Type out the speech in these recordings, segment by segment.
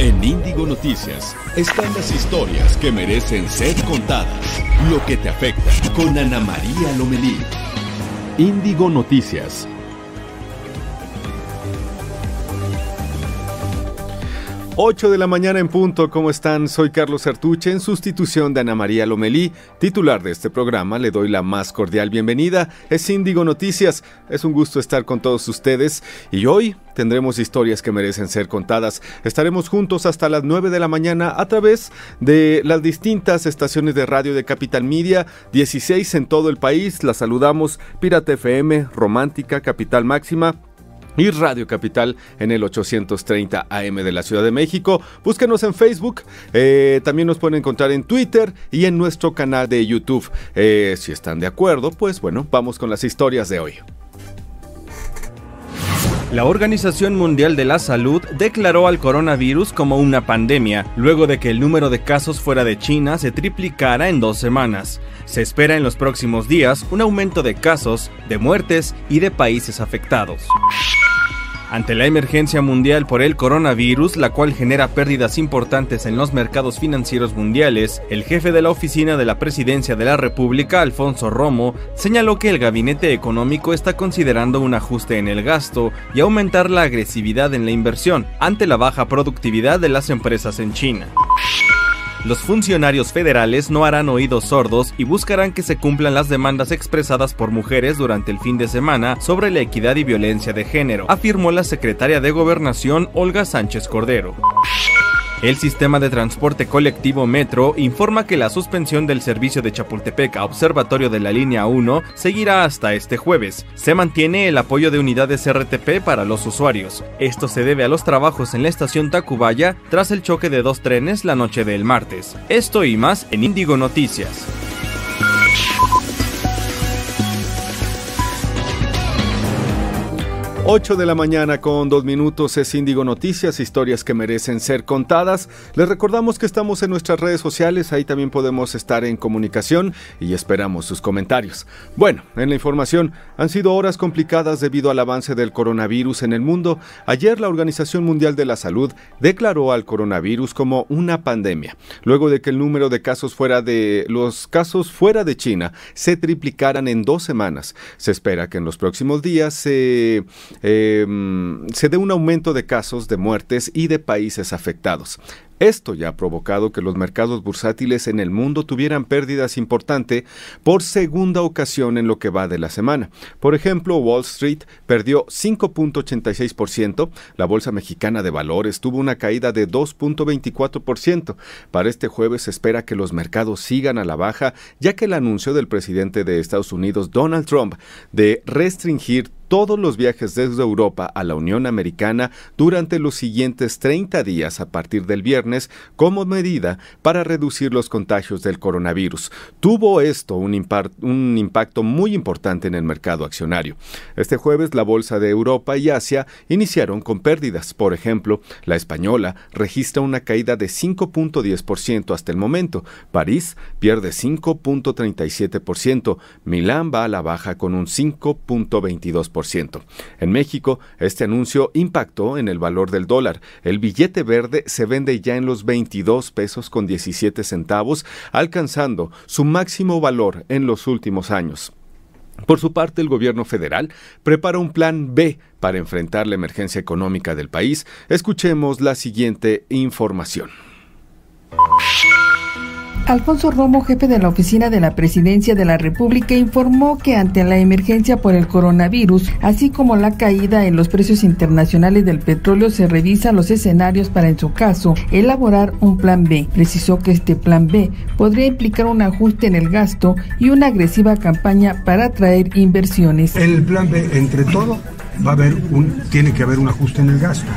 En Índigo Noticias están las historias que merecen ser contadas. Lo que te afecta con Ana María Lomelí. Índigo Noticias 8 de la mañana en punto, ¿cómo están? Soy Carlos Artuche, en sustitución de Ana María Lomelí, titular de este programa. Le doy la más cordial bienvenida. Es Índigo Noticias, es un gusto estar con todos ustedes y hoy tendremos historias que merecen ser contadas. Estaremos juntos hasta las 9 de la mañana a través de las distintas estaciones de radio de Capital Media, 16 en todo el país. La saludamos Pirata FM, Romántica, Capital Máxima y Radio Capital en el 830 AM de la Ciudad de México. Búsquenos en Facebook, eh, también nos pueden encontrar en Twitter y en nuestro canal de YouTube. Eh, si están de acuerdo, pues bueno, vamos con las historias de hoy. La Organización Mundial de la Salud declaró al coronavirus como una pandemia, luego de que el número de casos fuera de China se triplicara en dos semanas. Se espera en los próximos días un aumento de casos, de muertes y de países afectados. Ante la emergencia mundial por el coronavirus, la cual genera pérdidas importantes en los mercados financieros mundiales, el jefe de la oficina de la Presidencia de la República, Alfonso Romo, señaló que el gabinete económico está considerando un ajuste en el gasto y aumentar la agresividad en la inversión ante la baja productividad de las empresas en China. Los funcionarios federales no harán oídos sordos y buscarán que se cumplan las demandas expresadas por mujeres durante el fin de semana sobre la equidad y violencia de género, afirmó la secretaria de Gobernación Olga Sánchez Cordero. El sistema de transporte colectivo Metro informa que la suspensión del servicio de Chapultepec a Observatorio de la Línea 1 seguirá hasta este jueves. Se mantiene el apoyo de unidades RTP para los usuarios. Esto se debe a los trabajos en la estación Tacubaya tras el choque de dos trenes la noche del martes. Esto y más en Índigo Noticias. 8 de la mañana con dos minutos es Índigo Noticias, historias que merecen ser contadas. Les recordamos que estamos en nuestras redes sociales, ahí también podemos estar en comunicación y esperamos sus comentarios. Bueno, en la información, han sido horas complicadas debido al avance del coronavirus en el mundo. Ayer la Organización Mundial de la Salud declaró al coronavirus como una pandemia, luego de que el número de casos fuera de los casos fuera de China se triplicaran en dos semanas. Se espera que en los próximos días se Em, se dé un aumento de casos, de muertes y de países afectados. Esto ya ha provocado que los mercados bursátiles en el mundo tuvieran pérdidas importantes por segunda ocasión en lo que va de la semana. Por ejemplo, Wall Street perdió 5.86%, la Bolsa Mexicana de Valores tuvo una caída de 2.24%. Para este jueves se espera que los mercados sigan a la baja, ya que el anuncio del presidente de Estados Unidos, Donald Trump, de restringir todos los viajes desde Europa a la Unión Americana durante los siguientes 30 días a partir del viernes como medida para reducir los contagios del coronavirus. Tuvo esto un, impacto muy importante en el mercado accionario. Este jueves la Bolsa de Europa y Asia iniciaron con pérdidas. Por ejemplo, la española registra una caída de 5.10% hasta el momento. París pierde 5.37%. Milán va a la baja con un 5.22%. En México, este anuncio impactó en el valor del dólar. El billete verde se vende ya en los 22 pesos con 17 centavos, alcanzando su máximo valor en los últimos años. Por su parte, el gobierno federal prepara un plan B para enfrentar la emergencia económica del país. Escuchemos la siguiente información. Alfonso Romo, jefe de la oficina de la Presidencia de la República, informó que ante la emergencia por el coronavirus, así como la caída en los precios internacionales del petróleo, se revisan los escenarios para, en su caso, elaborar un plan B. Precisó que este plan B podría implicar un ajuste en el gasto y una agresiva campaña para atraer inversiones. El plan B, entre todo, va a haber un, tiene que haber un ajuste en el gasto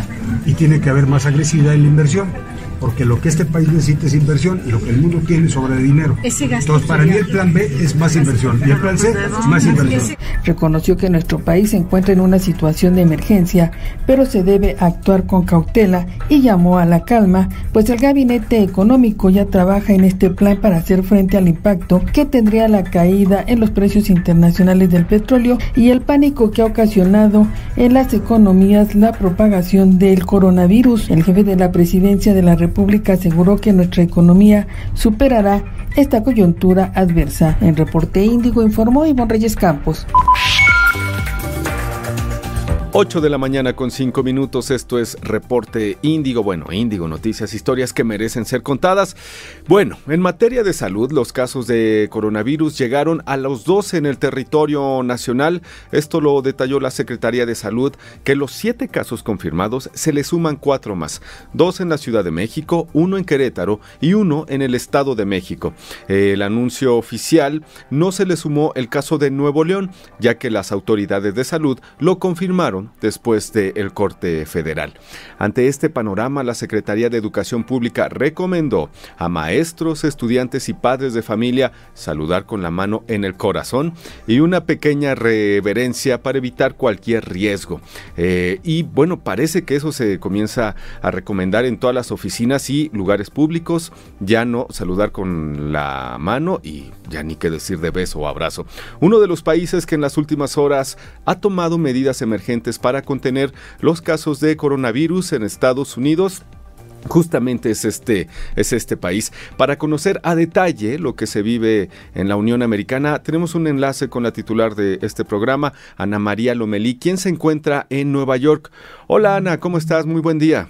y tiene que haber más agresividad en la inversión porque lo que este país necesita es inversión y lo que el mundo tiene sobre dinero. Entonces, para mí el plan B es más inversión y el plan C más inversión. Reconoció que nuestro país se encuentra en una situación de emergencia, pero se debe actuar con cautela y llamó a la calma, pues el gabinete económico ya trabaja en este plan para hacer frente al impacto que tendría la caída en los precios internacionales del petróleo y el pánico que ha ocasionado en las economías la propagación del coronavirus. El jefe de la presidencia de la República aseguró que nuestra economía superará esta coyuntura adversa. En reporte índigo informó Ivonne Reyes Campos. 8 de la mañana con 5 minutos, esto es Reporte Índigo, bueno, Índigo, noticias, historias que merecen ser contadas. Bueno, en materia de salud, los casos de coronavirus llegaron a los 12 en el territorio nacional. Esto lo detalló la Secretaría de Salud, que los 7 casos confirmados se le suman 4 más, 2 en la Ciudad de México, uno en Querétaro y uno en el Estado de México. El anuncio oficial no se le sumó el caso de Nuevo León, ya que las autoridades de salud lo confirmaron después del corte federal. Ante este panorama, la Secretaría de Educación Pública recomendó a maestros, estudiantes y padres de familia saludar con la mano en el corazón y una pequeña reverencia para evitar cualquier riesgo. Eh, y bueno, parece que eso se comienza a recomendar en todas las oficinas y lugares públicos, ya no saludar con la mano y ya ni qué decir de beso o abrazo. Uno de los países que en las últimas horas ha tomado medidas emergentes para contener los casos de coronavirus en Estados Unidos Justamente es este, es este país. Para conocer a detalle lo que se vive en la Unión Americana, tenemos un enlace con la titular de este programa, Ana María Lomelí, quien se encuentra en Nueva York. Hola Ana, ¿cómo estás? Muy buen día.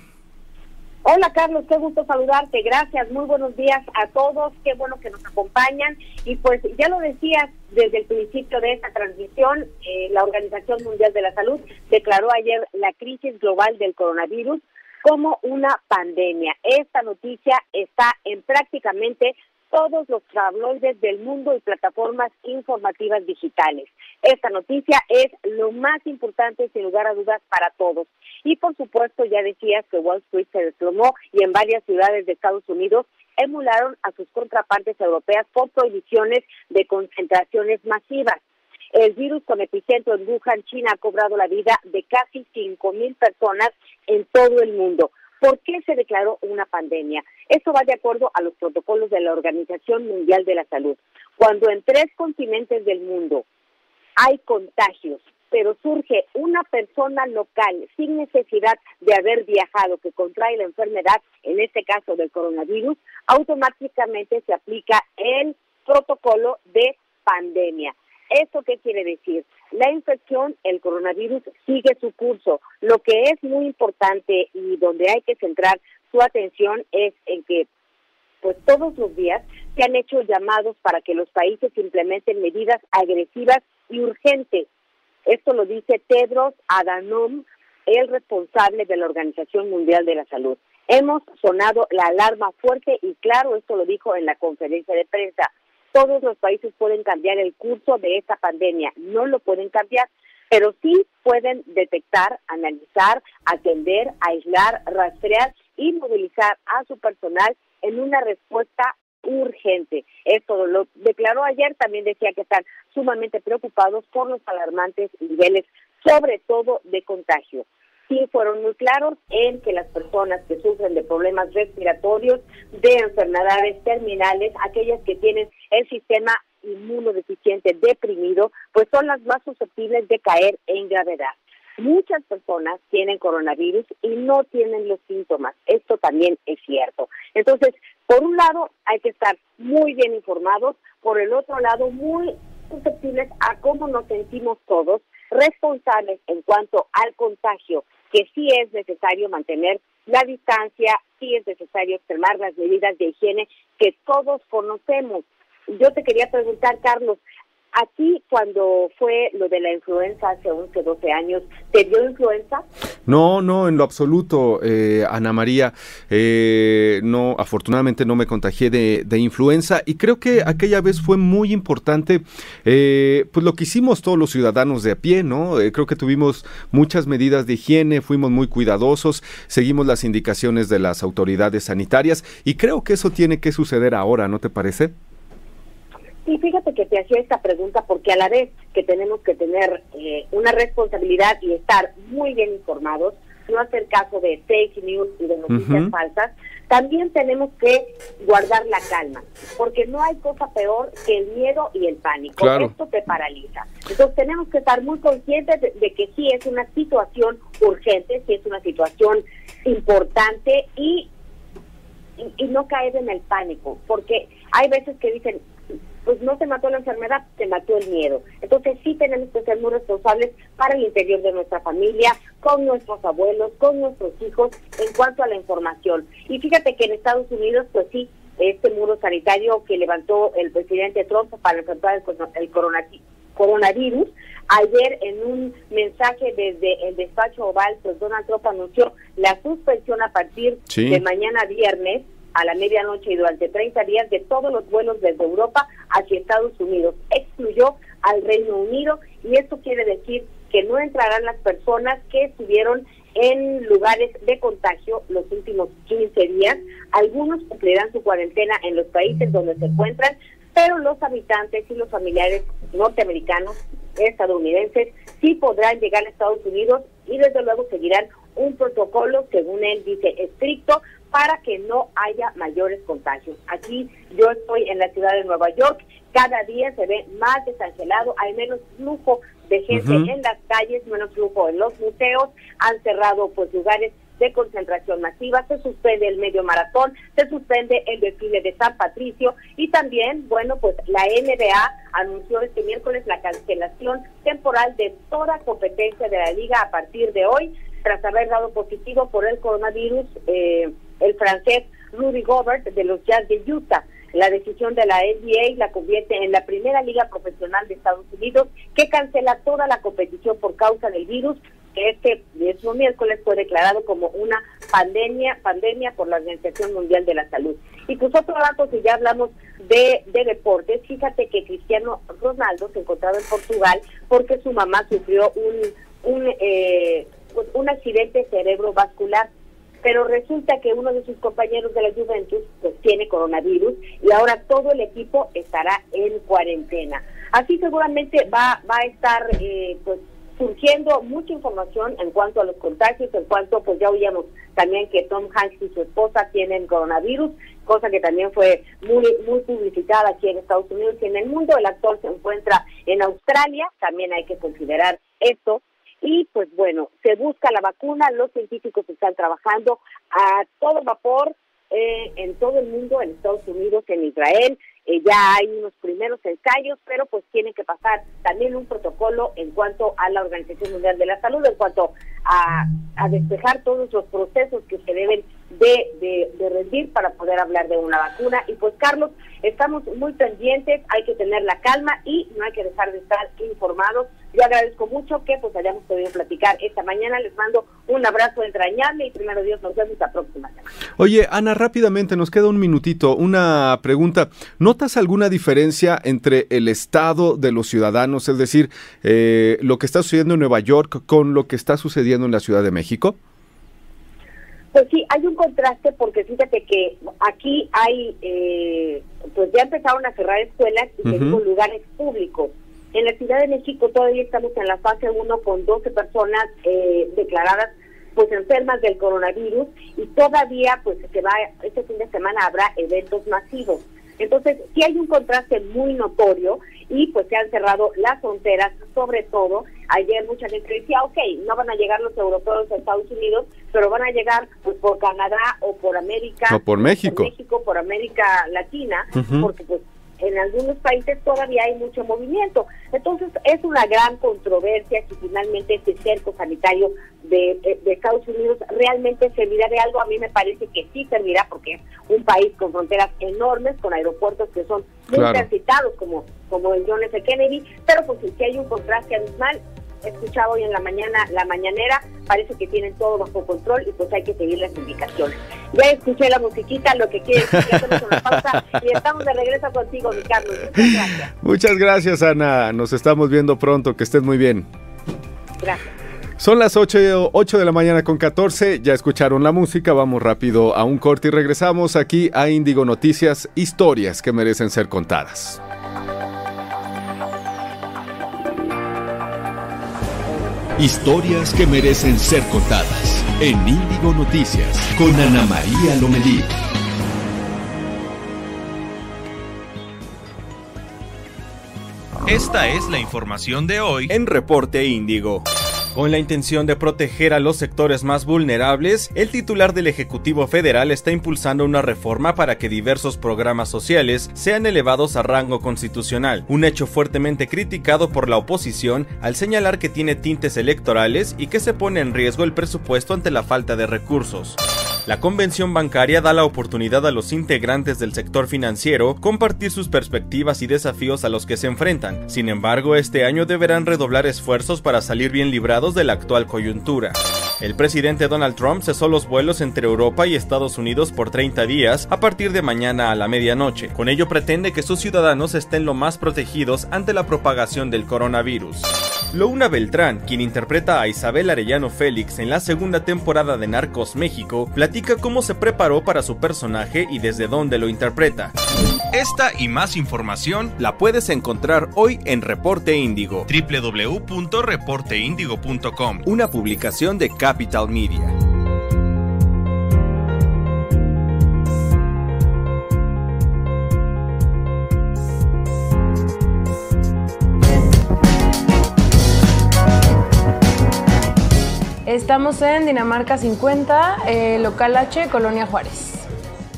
Hola Carlos, qué gusto saludarte. Gracias, muy buenos días a todos. Qué bueno que nos acompañan. Y pues ya lo decías desde el principio de esta transmisión, eh, la Organización Mundial de la Salud declaró ayer la crisis global del coronavirus como una pandemia. Esta noticia está en prácticamente todos los tabloides del mundo y plataformas informativas digitales. Esta noticia es lo más importante, sin lugar a dudas, para todos. Y por supuesto, ya decías que Wall Street se desplomó y en varias ciudades de Estados Unidos emularon a sus contrapartes europeas por prohibiciones de concentraciones masivas. El virus con epicentro en Wuhan, China, ha cobrado la vida de casi 5.000 personas en todo el mundo. ¿Por qué se declaró una pandemia? Esto va de acuerdo a los protocolos de la Organización Mundial de la Salud. Cuando en tres continentes del mundo hay contagios, pero surge una persona local sin necesidad de haber viajado que contrae la enfermedad, en este caso del coronavirus, automáticamente se aplica el protocolo de pandemia. ¿Esto qué quiere decir? La infección, el coronavirus, sigue su curso. Lo que es muy importante y donde hay que centrar su atención es en que pues todos los días se han hecho llamados para que los países implementen medidas agresivas y urgentes. Esto lo dice Tedros Adhanom, el responsable de la Organización Mundial de la Salud. Hemos sonado la alarma fuerte y claro, esto lo dijo en la conferencia de prensa todos los países pueden cambiar el curso de esta pandemia, no lo pueden cambiar, pero sí pueden detectar, analizar, atender, aislar, rastrear y movilizar a su personal en una respuesta urgente. Esto lo declaró ayer, también decía que están sumamente preocupados por los alarmantes niveles, sobre todo de contagio sí fueron muy claros en que las personas que sufren de problemas respiratorios, de enfermedades terminales, aquellas que tienen el sistema inmunodeficiente deprimido, pues son las más susceptibles de caer en gravedad. Muchas personas tienen coronavirus y no tienen los síntomas. Esto también es cierto. Entonces, por un lado, hay que estar muy bien informados, por el otro lado, muy susceptibles a cómo nos sentimos todos, responsables en cuanto al contagio que sí es necesario mantener la distancia, sí es necesario extremar las medidas de higiene que todos conocemos. Yo te quería preguntar, Carlos, Aquí, cuando fue lo de la influenza hace 11, 12 años, ¿te dio influenza? No, no, en lo absoluto, eh, Ana María. Eh, no, afortunadamente no me contagié de, influenza y creo que aquella vez fue muy importante, eh, pues lo que hicimos todos los ciudadanos de a pie, ¿no? creo que tuvimos muchas medidas de higiene, fuimos muy cuidadosos, seguimos las indicaciones de las autoridades sanitarias y creo que eso tiene que suceder ahora, ¿no te parece? Sí, fíjate que te hacía esta pregunta porque a la vez que tenemos que tener eh, una responsabilidad y estar muy bien informados, no hacer caso de fake news y de noticias falsas, también tenemos que guardar la calma, porque no hay cosa peor que el miedo y el pánico. Esto te paraliza. Entonces tenemos que estar muy conscientes de, de que sí es una situación urgente, sí es una situación importante y y, no caer en el pánico, porque hay veces que dicen, pues no se mató la enfermedad, se mató el miedo. Entonces sí tenemos que ser muy responsables para el interior de nuestra familia, con nuestros abuelos, con nuestros hijos, en cuanto a la información. Y fíjate que en Estados Unidos, pues sí, este muro sanitario que levantó el presidente Trump para enfrentar el, coronavirus, ayer en un mensaje desde el despacho oval, pues Donald Trump anunció la suspensión a partir de mañana viernes a la medianoche y durante 30 días de todos los vuelos desde Europa hacia Estados Unidos. Excluyó al Reino Unido y esto quiere decir que no entrarán las personas que estuvieron en lugares de contagio los últimos 15 días. Algunos cumplirán su cuarentena en los países donde se encuentran, pero los habitantes y los familiares norteamericanos, estadounidenses, sí podrán llegar a Estados Unidos y desde luego seguirán un protocolo, según él dice, estricto para que no haya mayores contagios. Aquí yo estoy en la ciudad de Nueva York, cada día se ve más desangelado, hay menos flujo de gente en las calles, menos flujo en los museos, han cerrado pues lugares de concentración masiva, se suspende el medio maratón, se suspende el desfile de San Patricio y también, bueno, pues la NBA anunció este miércoles la cancelación temporal de toda competencia de la liga a partir de hoy tras haber dado positivo por el coronavirus eh, el francés Rudy Gobert de los Jazz de Utah. La decisión de la NBA la convierte en la primera liga profesional de Estados Unidos que cancela toda la competición por causa del virus que este mismo miércoles fue declarado como una pandemia pandemia por la Organización Mundial de la Salud. Y pues otro dato, si ya hablamos de, de deportes, fíjate que Cristiano Ronaldo se encontraba en Portugal porque su mamá sufrió un, un eh, pues, un accidente cerebrovascular, pero resulta que uno de sus compañeros de la Juventus pues tiene coronavirus y ahora todo el equipo estará en cuarentena. Así seguramente va, va a estar eh, pues surgiendo mucha información en cuanto a los contagios, en cuanto pues ya oíamos también que Tom Hanks y su esposa tienen coronavirus, cosa que también fue muy muy publicitada aquí en Estados Unidos y en el mundo. El actor se encuentra en Australia, también hay que considerar esto. Y pues bueno, se busca la vacuna, los científicos están trabajando a todo vapor eh, en todo el mundo, en Estados Unidos, en Israel. Eh, ya hay unos primeros ensayos, pero pues tiene que pasar también un protocolo en cuanto a la Organización Mundial de la Salud, en cuanto a, a despejar todos los procesos que se deben de, de, rendir para poder hablar de una vacuna. Y pues Carlos, estamos muy pendientes, hay que tener la calma y no hay que dejar de estar informados. Yo agradezco mucho que pues hayamos podido platicar esta mañana. Les mando un abrazo entrañable y primero Dios nos vemos la próxima semana. Oye, Ana, rápidamente, nos queda un minutito. Una pregunta. ¿Notas alguna diferencia entre el estado de los ciudadanos, es decir, eh, lo que está sucediendo en Nueva York con lo que está sucediendo en la Ciudad de México? Pues sí, hay un contraste porque fíjate que aquí hay, eh, pues ya empezaron a cerrar escuelas y uh lugares públicos. En la Ciudad de México todavía estamos en la fase 1 con 12 personas eh, declaradas pues enfermas del coronavirus y todavía pues se va, este fin de semana habrá eventos masivos. Entonces, sí hay un contraste muy notorio y pues se han cerrado las fronteras, sobre todo. Ayer mucha gente decía, ok, no van a llegar los europeos a Estados Unidos, pero van a llegar pues, por Canadá o por América. O por México. Por México, por América Latina, porque pues en algunos países todavía hay mucho movimiento. Entonces es una gran controversia si finalmente este cerco sanitario de, Estados Unidos realmente servirá de algo. A mí me parece que sí servirá porque es un país con fronteras enormes, con aeropuertos que son muy transitados como, como el John F. Kennedy, pero pues si hay un contraste abismal, escuchado hoy en la mañana, la mañanera, parece que tienen todo bajo control y pues hay que seguir las indicaciones. Ya escuché la musiquita, lo que quiere decir que hacemos una pausa y estamos de regreso contigo, mi Carlos. Muchas gracias. Muchas gracias, Ana. Nos estamos viendo pronto. Que estés muy bien. Gracias. Son las 8, 8 de la mañana con 14, ya escucharon la música, vamos rápido a un corte y regresamos aquí a Índigo Noticias, historias que merecen ser contadas. Historias que merecen ser contadas en Índigo Noticias con Ana María Lomelí. Esta es la información de hoy en Reporte Índigo. Con la intención de proteger a los sectores más vulnerables, el titular del Ejecutivo Federal está impulsando una reforma para que diversos programas sociales sean elevados a rango constitucional, un hecho fuertemente criticado por la oposición al señalar que tiene tintes electorales y que se pone en riesgo el presupuesto ante la falta de recursos. La convención bancaria da la oportunidad a los integrantes del sector financiero compartir sus perspectivas y desafíos a los que se enfrentan. Sin embargo, este año deberán redoblar esfuerzos para salir bien librados de la actual coyuntura. El presidente Donald Trump cesó los vuelos entre Europa y Estados Unidos por 30 días a partir de mañana a la medianoche. Con ello pretende que sus ciudadanos estén lo más protegidos ante la propagación del coronavirus. Louna Beltrán, quien interpreta a Isabel Arellano Félix en la segunda temporada de Narcos México, platica cómo se preparó para su personaje y desde dónde lo interpreta. Esta y más información la puedes encontrar hoy en Reporte Índigo, www.reporteindigo.com, una publicación de Capital Media. Estamos en Dinamarca 50, eh, local H, Colonia Juárez.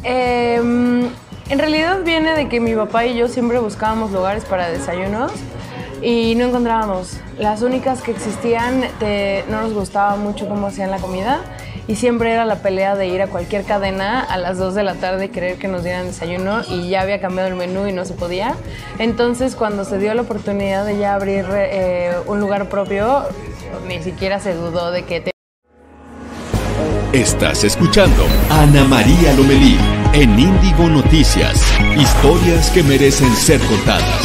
Em, en realidad viene de que mi papá y yo siempre buscábamos lugares para desayunos y no encontrábamos. Las únicas que existían no nos gustaba mucho cómo hacían la comida y siempre era la pelea de ir a cualquier cadena a las 2 de la tarde y querer que nos dieran desayuno y ya había cambiado el menú y no se podía. Entonces cuando se dio la oportunidad de ya abrir eh, un lugar propio, ni siquiera se dudó de que... Te... Estás escuchando Ana María Lomelí en Índigo Noticias. Historias que merecen ser contadas.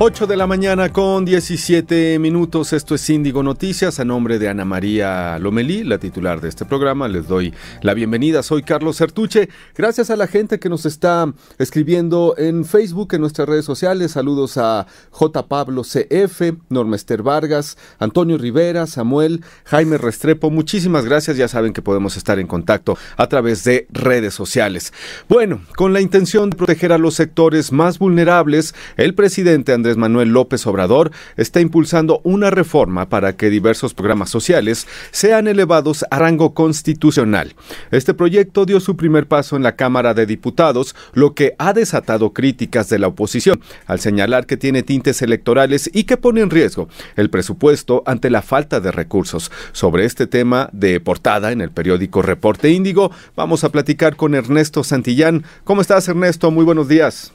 8 de la mañana con 17 minutos, esto es Índigo Noticias, a nombre de Ana María Lomelí, la titular de este programa, les doy la bienvenida, soy Carlos Sertuche, gracias a la gente que nos está escribiendo en Facebook, en nuestras redes sociales, saludos a J. Pablo CF, Normester Vargas, Antonio Rivera, Samuel, Jaime Restrepo, muchísimas gracias, ya saben que podemos estar en contacto a través de redes sociales. Bueno, con la intención de proteger a los sectores más vulnerables, el presidente Andrés Manuel López Obrador está impulsando una reforma para que diversos programas sociales sean elevados a rango constitucional. Este proyecto dio su primer paso en la Cámara de Diputados, lo que ha desatado críticas de la oposición, al señalar que tiene tintes electorales y que pone en riesgo el presupuesto ante la falta de recursos. Sobre este tema de portada en el periódico Reporte Índigo, vamos a platicar con Ernesto Santillán. ¿Cómo estás, Ernesto? Muy buenos días.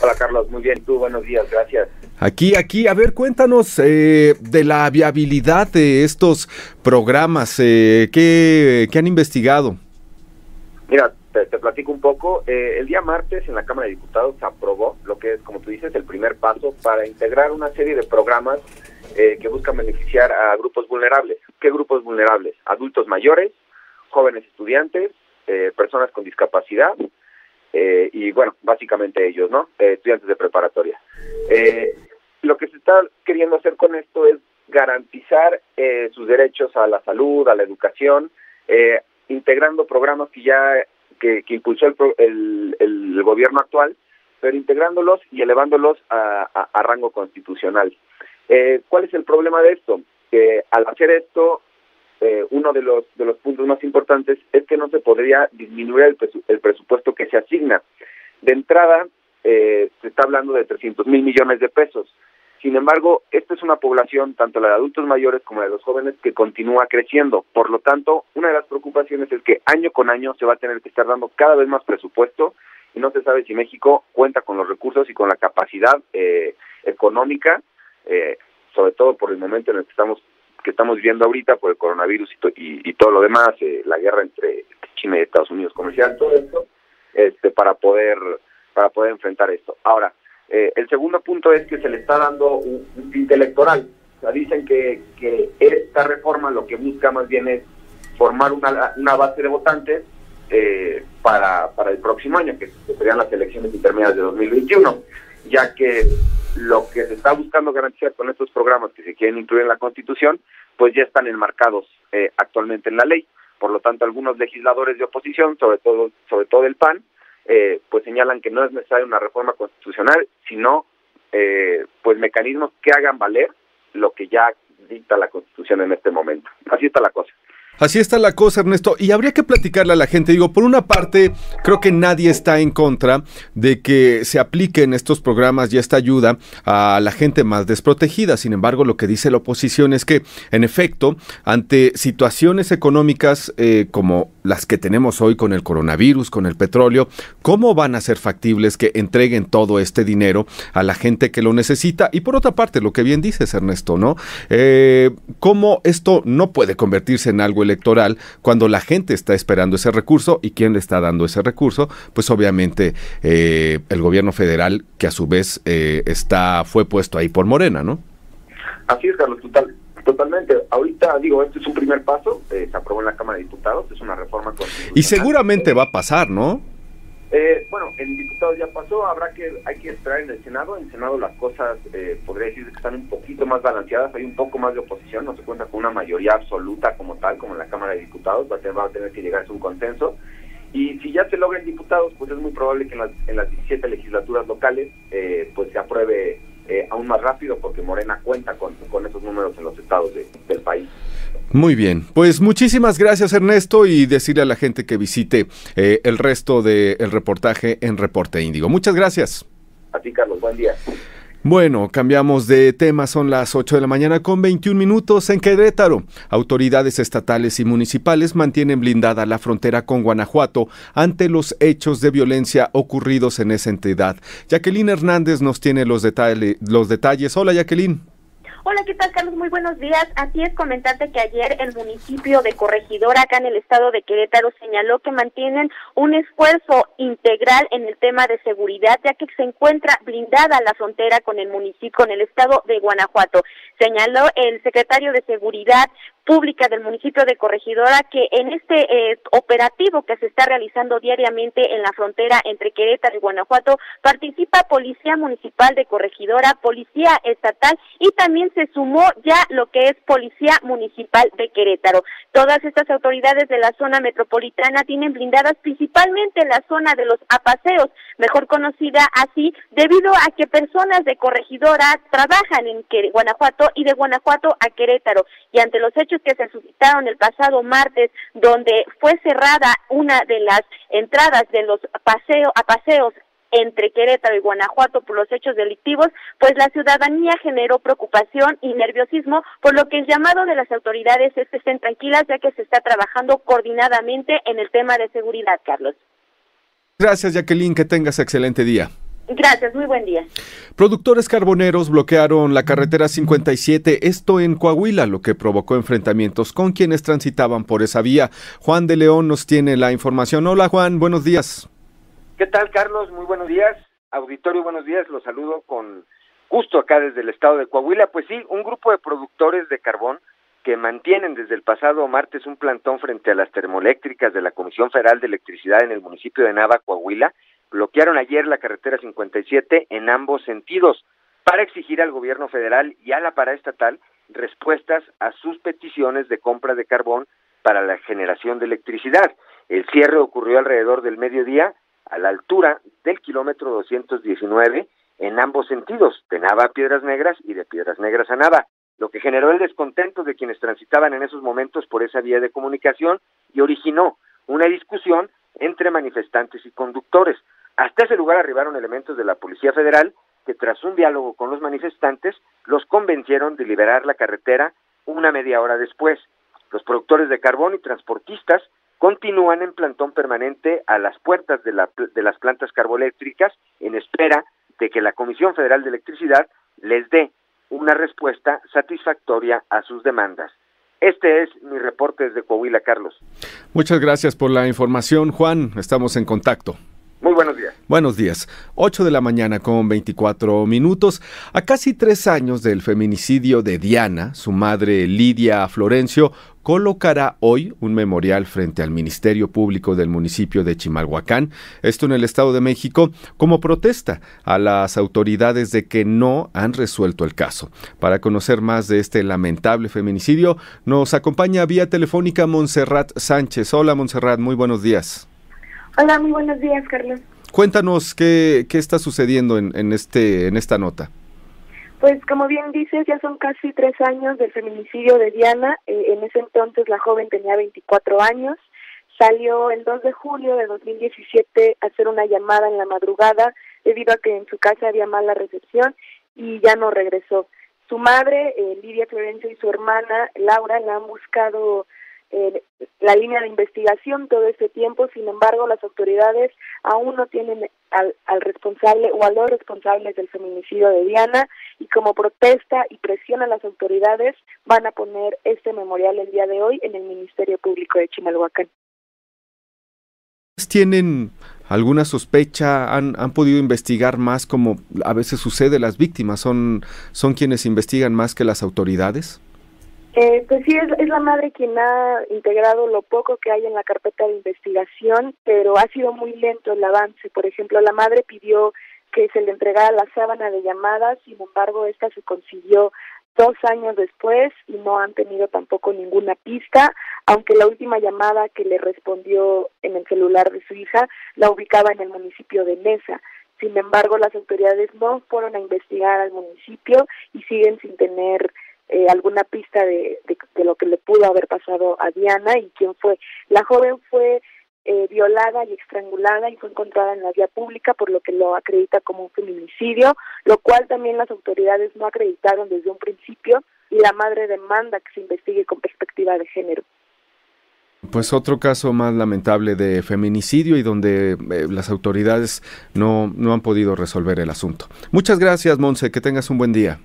Hola Carlos, muy bien, tú buenos días, gracias. Aquí, aquí, a ver, cuéntanos eh, de la viabilidad de estos programas, eh, ¿qué, han investigado? Mira, te, platico un poco. Eh, el día martes en la Cámara de Diputados se aprobó lo que es, como tú dices, el primer paso para integrar una serie de programas eh, que buscan beneficiar a grupos vulnerables. ¿Qué grupos vulnerables? Adultos mayores, jóvenes estudiantes, personas con discapacidad, eh, y bueno, básicamente ellos, ¿no? Eh, estudiantes de preparatoria. Eh, lo que se está queriendo hacer con esto es garantizar sus derechos a la salud, a la educación, integrando programas que ya que, impulsó el, el, gobierno actual, pero integrándolos y elevándolos a, rango constitucional. ¿Cuál es el problema de esto? Que al hacer esto eh, uno de los, de los puntos más importantes es que no se podría disminuir el, el presupuesto que se asigna. De entrada, eh, se está hablando de 300 mil millones de pesos. Sin embargo, esta es una población, tanto la de adultos mayores como la de los jóvenes, que continúa creciendo. Por lo tanto, una de las preocupaciones es que año con año se va a tener que estar dando cada vez más presupuesto y no se sabe si México cuenta con los recursos y con la capacidad eh, económica, eh, sobre todo por el momento en el que estamos que estamos viviendo ahorita por el coronavirus y, y, todo lo demás, eh, la guerra entre China y Estados Unidos comercial, todo esto, este, para poder para poder enfrentar esto. Ahora, eh, el segundo punto es que se le está dando un, un electoral. O sea, dicen que, que esta reforma lo que busca más bien es formar una, una base de votantes eh, para, para el próximo año, que serían las elecciones intermedias de 2021, ya que lo que se está buscando garantizar con estos programas que se quieren incluir en la Constitución, pues ya están enmarcados eh, actualmente en la ley. Por lo tanto, algunos legisladores de oposición, sobre todo, sobre todo el PAN, eh, pues señalan que no es necesaria una reforma constitucional, sino eh, pues mecanismos que hagan valer lo que ya dicta la Constitución en este momento. Así está la cosa. Así está la cosa, Ernesto. Y habría que platicarle a la gente. Digo, por una parte, creo que nadie está en contra de que se apliquen estos programas y esta ayuda a la gente más desprotegida. Sin embargo, lo que dice la oposición es que, en efecto, ante situaciones económicas eh, como las que tenemos hoy con el coronavirus, con el petróleo, ¿cómo van a ser factibles que entreguen todo este dinero a la gente que lo necesita? Y por otra parte, lo que bien dices, Ernesto, ¿no? Eh, ¿Cómo esto no puede convertirse en algo electoral cuando la gente está esperando ese recurso y quién le está dando ese recurso? Pues obviamente eh, el gobierno federal, que a su vez eh, está fue puesto ahí por Morena, ¿no? Así es, Carlos, total. Totalmente. Ahorita digo, este es un primer paso, eh, se aprobó en la Cámara de Diputados, es una reforma Y seguramente va a pasar, ¿no? Eh, bueno, en diputados ya pasó, habrá que hay que esperar en el Senado. En el Senado las cosas, eh, podría decir que están un poquito más balanceadas, hay un poco más de oposición, no se cuenta con una mayoría absoluta como tal, como en la Cámara de Diputados, va a tener, va a tener que llegar a un consenso. Y si ya se logra en diputados, pues es muy probable que en las, en las 17 legislaturas locales eh, pues se apruebe eh, aún más rápido porque Morena cuenta con, con esos números en los estados del país. Muy bien, pues muchísimas gracias Ernesto y decirle a la gente que visite eh, el resto del reportaje en Reporte Índigo. Muchas gracias. A ti Carlos, buen día. Bueno, cambiamos de tema, son las 8 de la mañana con 21 minutos en Querétaro. Autoridades estatales y municipales mantienen blindada la frontera con Guanajuato ante los hechos de violencia ocurridos en esa entidad. Jacqueline Hernández nos tiene los, los detalles. Hola Jacqueline. Hola, ¿qué tal, Carlos? Muy buenos días. Así es comentarte que ayer el municipio de Corregidora, acá en el estado de Querétaro, señaló que mantienen un esfuerzo integral en el tema de seguridad, ya que se encuentra blindada la frontera con el municipio, con el estado de Guanajuato. Señaló el secretario de Seguridad pública del municipio de Corregidora que en este eh, operativo que se está realizando diariamente en la frontera entre Querétaro y Guanajuato participa Policía Municipal de Corregidora, Policía Estatal y también se sumó ya lo que es Policía Municipal de Querétaro. Todas estas autoridades de la zona metropolitana tienen blindadas principalmente la zona de los apaseos, mejor conocida así, debido a que personas de Corregidora trabajan en Guanajuato y de Guanajuato a Querétaro y ante los hechos que se suscitaron el pasado martes, donde fue cerrada una de las entradas de los paseo, a paseos entre Querétaro y Guanajuato por los hechos delictivos, pues la ciudadanía generó preocupación y nerviosismo, por lo que el llamado de las autoridades es que estén tranquilas, ya que se está trabajando coordinadamente en el tema de seguridad, Carlos. Gracias, Jacqueline, que tengas excelente día. Gracias, muy buen día. Productores carboneros bloquearon la carretera 57, esto en Coahuila, lo que provocó enfrentamientos con quienes transitaban por esa vía. Juan de León nos tiene la información. Hola Juan, buenos días. ¿Qué tal Carlos? Muy buenos días. Auditorio, buenos días. Los saludo con gusto acá desde el estado de Coahuila. Pues sí, un grupo de productores de carbón que mantienen desde el pasado martes un plantón frente a las termoeléctricas de la Comisión Federal de Electricidad en el municipio de Nava, Coahuila, bloquearon ayer la carretera 57 en ambos sentidos para exigir al gobierno federal y a la paraestatal respuestas a sus peticiones de compra de carbón para la generación de electricidad. El cierre ocurrió alrededor del mediodía a la altura del kilómetro 219 en ambos sentidos, de Nava a Piedras Negras y de Piedras Negras a Nava. lo que generó el descontento de quienes transitaban en esos momentos por esa vía de comunicación y originó una discusión entre manifestantes y conductores. Hasta ese lugar arribaron elementos de la Policía Federal que tras un diálogo con los manifestantes los convencieron de liberar la carretera una media hora después. Los productores de carbón y transportistas continúan en plantón permanente a las puertas de, de las plantas carboeléctricas en espera de que la Comisión Federal de Electricidad les dé una respuesta satisfactoria a sus demandas. Este es mi reporte desde Coahuila, Carlos. Muchas gracias por la información, Juan. Estamos en contacto. Muy buenos días. Buenos días. 8 de la mañana con 24 minutos. A casi tres años del feminicidio de Diana, su madre Lidia Florencio colocará hoy un memorial frente al Ministerio Público del municipio de Chimalhuacán, esto en el Estado de México, como protesta a las autoridades de que no han resuelto el caso. Para conocer más de este lamentable feminicidio, nos acompaña vía telefónica Montserrat Sánchez. Hola Montserrat, muy buenos días. Hola, muy buenos días, Carlos. Cuéntanos qué, qué está sucediendo en, en, este, en esta nota. Pues como bien dices, ya son casi tres años del feminicidio de Diana. Eh, en ese entonces la joven tenía 24 años. Salió el 2 de julio de 2017 a hacer una llamada en la madrugada debido a que en su casa había mala recepción y ya no regresó. Su madre, eh, Lidia Florencio, y su hermana, Laura, la han buscado eh, la línea de investigación todo este tiempo, sin embargo las autoridades aún no tienen al, al, responsable o a los responsables del feminicidio de Diana y como protesta y presión a las autoridades van a poner este memorial el día de hoy en el Ministerio Público de Chimalhuacán. ¿Tienen alguna sospecha? ¿Han, han podido investigar más como a veces sucede? ¿Las víctimas son, son quienes investigan más que las autoridades? Eh, pues sí, es, es, la madre quien ha integrado lo poco que hay en la carpeta de investigación, pero ha sido muy lento el avance. Por ejemplo, la madre pidió que se le entregara la sábana de llamadas, sin embargo, esta se consiguió dos años después y no han tenido tampoco ninguna pista, aunque la última llamada que le respondió en el celular de su hija la ubicaba en el municipio de Mesa. Sin embargo, las autoridades no fueron a investigar al municipio y siguen sin tener eh, alguna pista de, de, lo que le pudo haber pasado a Diana y quién fue. La joven fue eh, violada y estrangulada y fue encontrada en la vía pública, por lo que lo acredita como un feminicidio, lo cual también las autoridades no acreditaron desde un principio y la madre demanda que se investigue con perspectiva de género. Pues otro caso más lamentable de feminicidio y donde eh, las autoridades no, no han podido resolver el asunto. Muchas gracias, Monse, que tengas un buen día.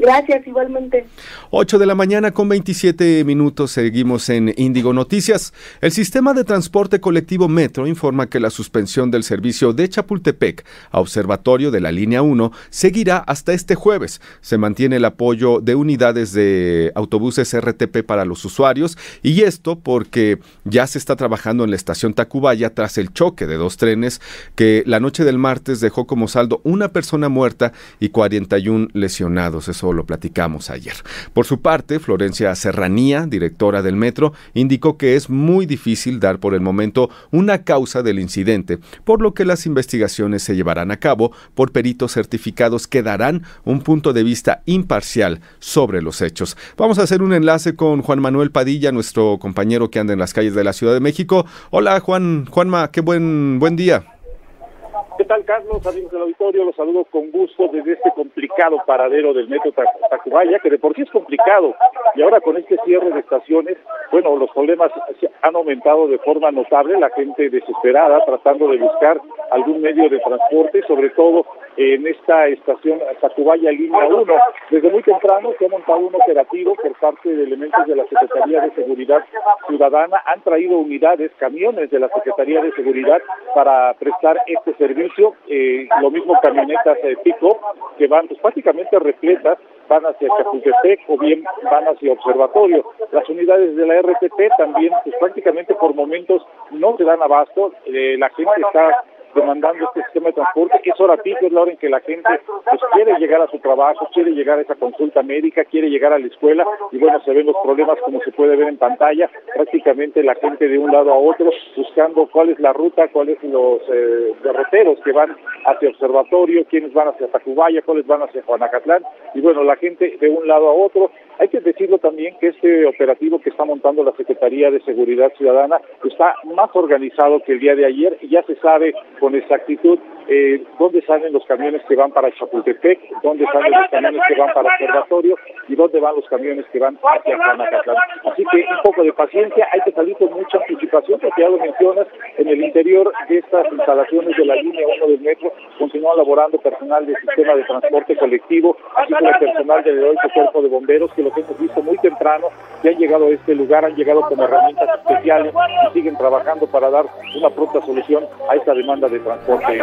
Gracias, igualmente. 8 de la mañana con 27 minutos, seguimos en Índigo Noticias. El sistema de transporte colectivo Metro informa que la suspensión del servicio de Chapultepec a observatorio de la línea 1 seguirá hasta este jueves. Se mantiene el apoyo de unidades de autobuses RTP para los usuarios y esto porque ya se está trabajando en la estación Tacubaya tras el choque de dos trenes que la noche del martes dejó como saldo una persona muerta y 41 lesionados. Eso lo platicamos ayer. Por su parte, Florencia Serranía, directora del metro, indicó que es muy difícil dar por el momento una causa del incidente, por lo que las investigaciones se llevarán a cabo por peritos certificados que darán un punto de vista imparcial sobre los hechos. Vamos a hacer un enlace con Juan Manuel Padilla, nuestro compañero que anda en las calles de la Ciudad de México. Hola Juan, Juanma, qué buen buen día. ¿Qué tal, Carlos? Amigos del auditorio, los saludo con gusto desde este complicado paradero del metro Tacubaya, que de por sí es complicado. Y ahora con este cierre de estaciones, bueno, los problemas han aumentado de forma notable, la gente desesperada tratando de buscar algún medio de transporte, sobre todo en esta estación Tacubaya línea 1. Desde muy temprano se ha montado un operativo por parte de elementos de la Secretaría de Seguridad Ciudadana. Han traído unidades, camiones de la Secretaría de Seguridad para prestar este servicio eh, lo mismo camionetas de pico que van pues, prácticamente repletas, van hacia Chapultepec o bien van hacia Observatorio. Las unidades de la RTP también pues prácticamente por momentos no se dan abasto, eh, la gente está demandando este sistema de transporte, que es hora pico, es la hora en que la gente pues, quiere llegar a su trabajo, quiere llegar a esa consulta médica, quiere llegar a la escuela y bueno, se ven los problemas como se puede ver en pantalla, prácticamente la gente de un lado a otro buscando cuál es la ruta, cuáles los eh, derroteros que van hacia Observatorio, quiénes van hacia Tacubaya, cuáles van hacia Juanacatlán y bueno, la gente de un lado a otro. Hay que decirlo también que este operativo que está montando la Secretaría de Seguridad Ciudadana está más organizado que el día de ayer y ya se sabe con exactitud eh, dónde salen los camiones que van para Chapultepec, dónde salen los camiones que van para Observatorio y dónde van los camiones que van hacia Juanacatlán. Así que un poco de paciencia, hay que salir con mucha anticipación, porque ya lo mencionas, en el interior de estas instalaciones de la línea 1 del metro continúa laborando personal del sistema de transporte colectivo, así como personal del heroico cuerpo de bomberos, que los hemos visto muy temprano, que han llegado a este lugar, han llegado con herramientas especiales y siguen trabajando para dar una pronta solución a esta demanda de transporte.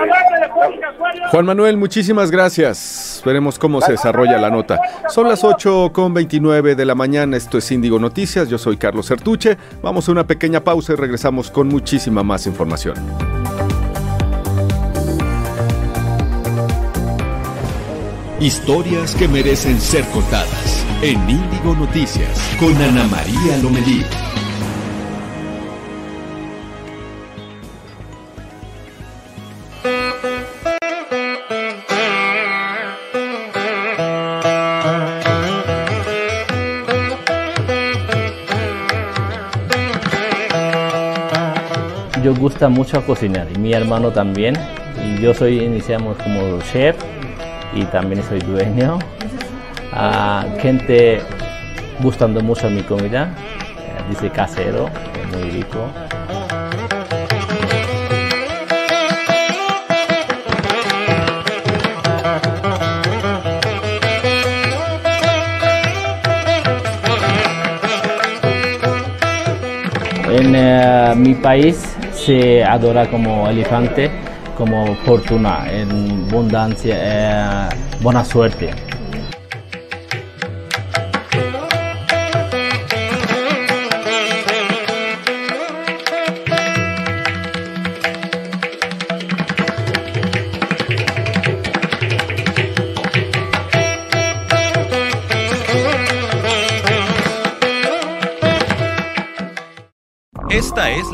Juan Manuel, muchísimas gracias. Veremos cómo se desarrolla la nota. Son las 8 con 29 de la mañana. Esto es Índigo Noticias. Yo soy Carlos Sertuche. Vamos a una pequeña pausa y regresamos con muchísima más información. Historias que merecen ser contadas en Índigo Noticias con Ana María Lomelí. Yo gusta mucho cocinar y mi hermano también. Y yo soy, iniciamos como chef y también soy dueño. a gente gustando mucho mi comida, eh, dice casero, muy rico. En eh, mi país se adora como elefante, como fortuna, abundancia, eh, buena suerte.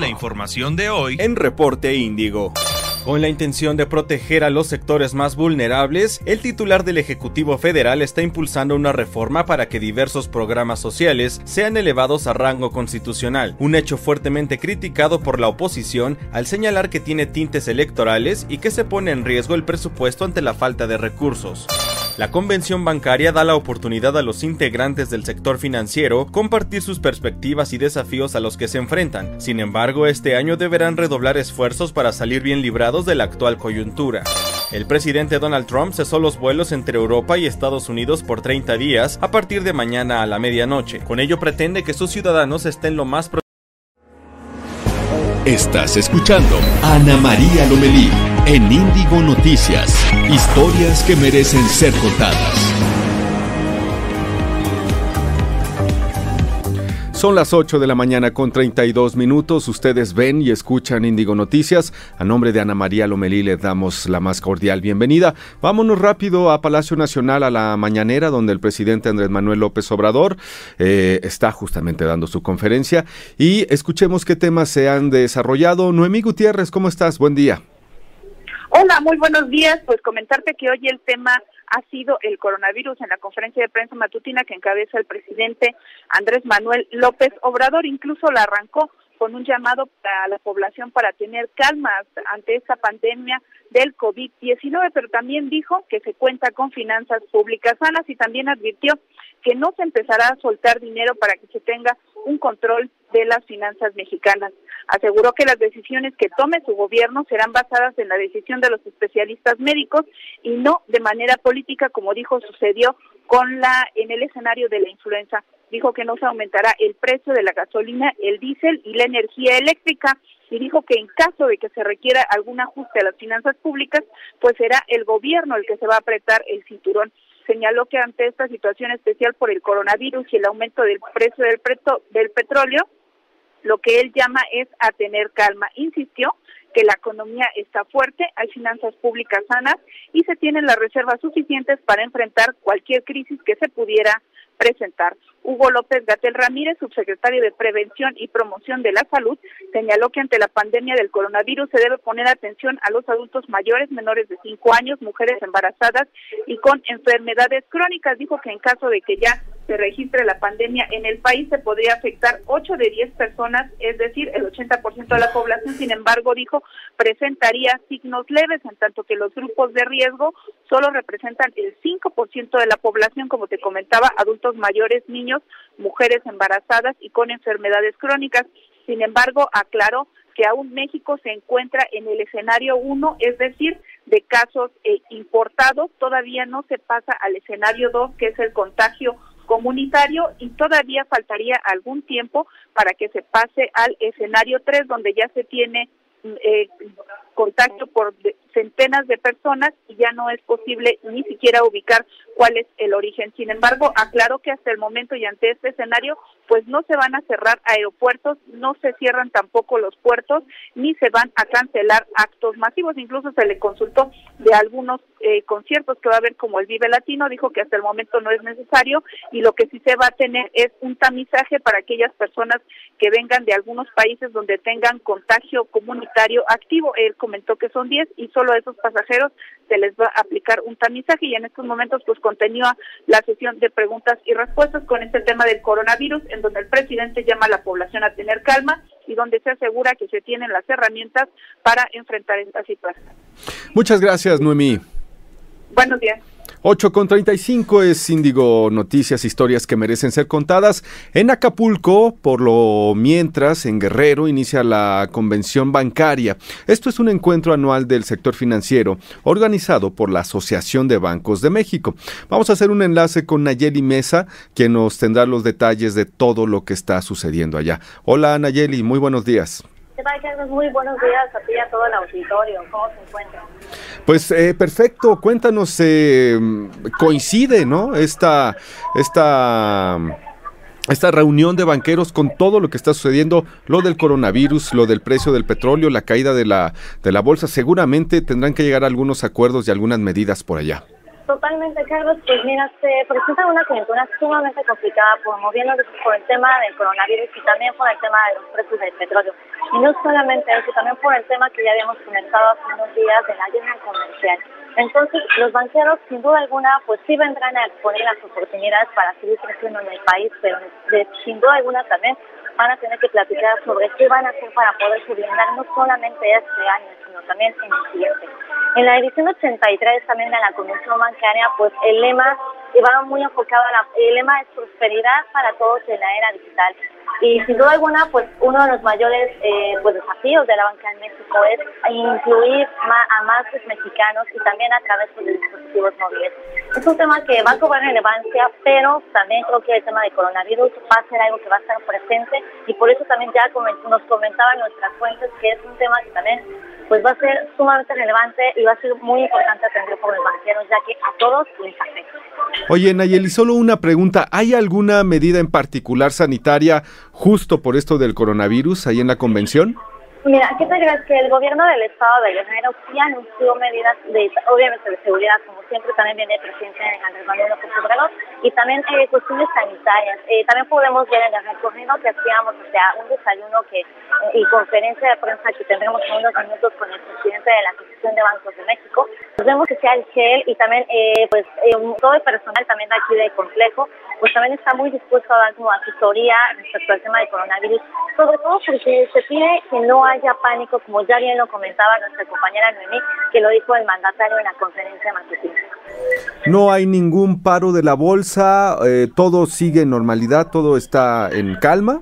La información de hoy en Reporte Índigo. Con la intención de proteger a los sectores más vulnerables, el titular del Ejecutivo Federal está impulsando una reforma para que diversos programas sociales sean elevados a rango constitucional, un hecho fuertemente criticado por la oposición al señalar que tiene tintes electorales y que se pone en riesgo el presupuesto ante la falta de recursos. La convención bancaria da la oportunidad a los integrantes del sector financiero compartir sus perspectivas y desafíos a los que se enfrentan. Sin embargo, este año deberán redoblar esfuerzos para salir bien librados de la actual coyuntura. El presidente Donald Trump cesó los vuelos entre Europa y Estados Unidos por 30 días a partir de mañana a la medianoche. Con ello pretende que sus ciudadanos estén lo más Estás escuchando Ana María Lomelí en Índigo Noticias. Historias que merecen ser contadas. Son las 8 de la mañana con 32 minutos. Ustedes ven y escuchan Índigo Noticias. A nombre de Ana María Lomelí les damos la más cordial bienvenida. Vámonos rápido a Palacio Nacional a la mañanera, donde el presidente Andrés Manuel López Obrador eh, está justamente dando su conferencia. Y escuchemos qué temas se han desarrollado. Noemí Gutiérrez, ¿cómo estás? Buen día. Hola, muy buenos días. Pues comentarte que hoy el tema ha sido el coronavirus en la conferencia de prensa matutina que encabeza el presidente Andrés Manuel López Obrador. Incluso la arrancó con un llamado a la población para tener calma ante esta pandemia del COVID-19, pero también dijo que se cuenta con finanzas públicas sanas y también advirtió que no se empezará a soltar dinero para que se tenga un control de las finanzas mexicanas. Aseguró que las decisiones que tome su gobierno serán basadas en la decisión de los especialistas médicos y no de manera política, como dijo sucedió con la en el escenario de la influenza. Dijo que no se aumentará el precio de la gasolina, el diésel y la energía eléctrica y dijo que en caso de que se requiera algún ajuste a las finanzas públicas, pues será el gobierno el que se va a apretar el cinturón señaló que ante esta situación especial por el coronavirus y el aumento del precio del, del petróleo, lo que él llama es a tener calma. Insistió que la economía está fuerte, hay finanzas públicas sanas y se tienen las reservas suficientes para enfrentar cualquier crisis que se pudiera presentar. Hugo López Gatel Ramírez, subsecretario de Prevención y Promoción de la Salud, señaló que ante la pandemia del coronavirus se debe poner atención a los adultos mayores, menores de 5 años, mujeres embarazadas y con enfermedades crónicas. Dijo que en caso de que ya se registre la pandemia en el país se podría afectar 8 de 10 personas, es decir, el 80% de la población. Sin embargo, dijo, presentaría signos leves, en tanto que los grupos de riesgo solo representan el 5% de la población, como te comentaba, adultos mayores, niños, mujeres embarazadas y con enfermedades crónicas. Sin embargo, aclaró que aún México se encuentra en el escenario 1, es decir, de casos eh, importados, todavía no se pasa al escenario 2, que es el contagio comunitario y todavía faltaría algún tiempo para que se pase al escenario 3, donde ya se tiene eh, contacto por centenas de personas y ya no es posible ni siquiera ubicar cuál es el origen. Sin embargo, aclaro que hasta el momento y ante este escenario, pues no se van a cerrar aeropuertos, no se cierran tampoco los puertos, ni se van a cancelar actos masivos. Incluso se le consultó de algunos eh, conciertos que va a haber como el Vive Latino, dijo que hasta el momento no es necesario y lo que sí se va a tener es un tamizaje para aquellas personas que vengan de algunos países donde tengan contagio comunitario activo. Él comentó que son 10 y solo a esos pasajeros se les va a aplicar un tamizaje y en estos momentos pues continúa la sesión de preguntas y respuestas con este tema del coronavirus en donde el presidente llama a la población a tener calma y donde se asegura que se tienen las herramientas para enfrentar esta situación. Muchas gracias, Noemí. Buenos días. 8 con 35 es Índigo Noticias, historias que merecen ser contadas. En Acapulco, por lo mientras, en Guerrero, inicia la convención bancaria. Esto es un encuentro anual del sector financiero organizado por la Asociación de Bancos de México. Vamos a hacer un enlace con Nayeli Mesa, quien nos tendrá los detalles de todo lo que está sucediendo allá. Hola Nayeli, muy buenos días. Muy buenos días a ti y a todo el auditorio. ¿Cómo se encuentran? Pues eh, perfecto, cuéntanos, eh, coincide, ¿no? Esta, esta, esta reunión de banqueros con todo lo que está sucediendo, lo del coronavirus, lo del precio del petróleo, la caída de la, de la bolsa, seguramente tendrán que llegar a algunos acuerdos y algunas medidas por allá. Totalmente, Carlos. Pues mira, se presenta una coyuntura sumamente complicada, por, moviéndose por el tema del coronavirus y también por el tema de los precios del petróleo. Y no solamente eso, también por el tema que ya habíamos comentado hace unos días de la guerra comercial. Entonces, los banqueros, sin duda alguna, pues sí vendrán a exponer las oportunidades para seguir creciendo en el país, pero sin duda alguna también van a tener que platicar sobre qué van a hacer para poder blindar no solamente este año, también en el siguiente. En la edición 83 también de la Convención Bancaria, pues el lema va muy enfocado a la, el lema es prosperidad para todos en la era digital. Y sin duda alguna, pues uno de los mayores eh, pues, desafíos de la banca en México es incluir a más mexicanos y también a través pues, de dispositivos móviles. Es un tema que va a cobrar relevancia, pero también creo que el tema de coronavirus va a ser algo que va a estar presente y por eso también ya nos comentaban nuestras fuentes que es un tema que también pues va a ser sumamente relevante y va a ser muy importante atender por los banqueros, ya que a todos les afecta. Oye, Nayeli, solo una pregunta. ¿Hay alguna medida en particular sanitaria justo por esto del coronavirus ahí en la convención? Mira, ¿qué te crees? Que el gobierno del estado de Guerrero sí anunció medidas, de, obviamente, de seguridad, como siempre también viene el presidente Andrés Manuel López Obrador, y también eh, cuestiones sanitarias. Eh, también podemos ver en el recorrido que hacíamos, o sea, un desayuno que eh, y conferencia de prensa que tendremos en unos minutos con el presidente de la Asociación de Bancos de México. Pues vemos que sea el gel y también, pues, todo el personal también de aquí del complejo, pues también está muy dispuesto a dar como asesoría respecto al tema del coronavirus, sobre todo porque se pide que no haya pánico, como ya bien lo comentaba nuestra compañera Noemí, que lo dijo el mandatario en la conferencia matutina. No hay ningún paro de la bolsa, eh, todo sigue en normalidad, todo está en calma.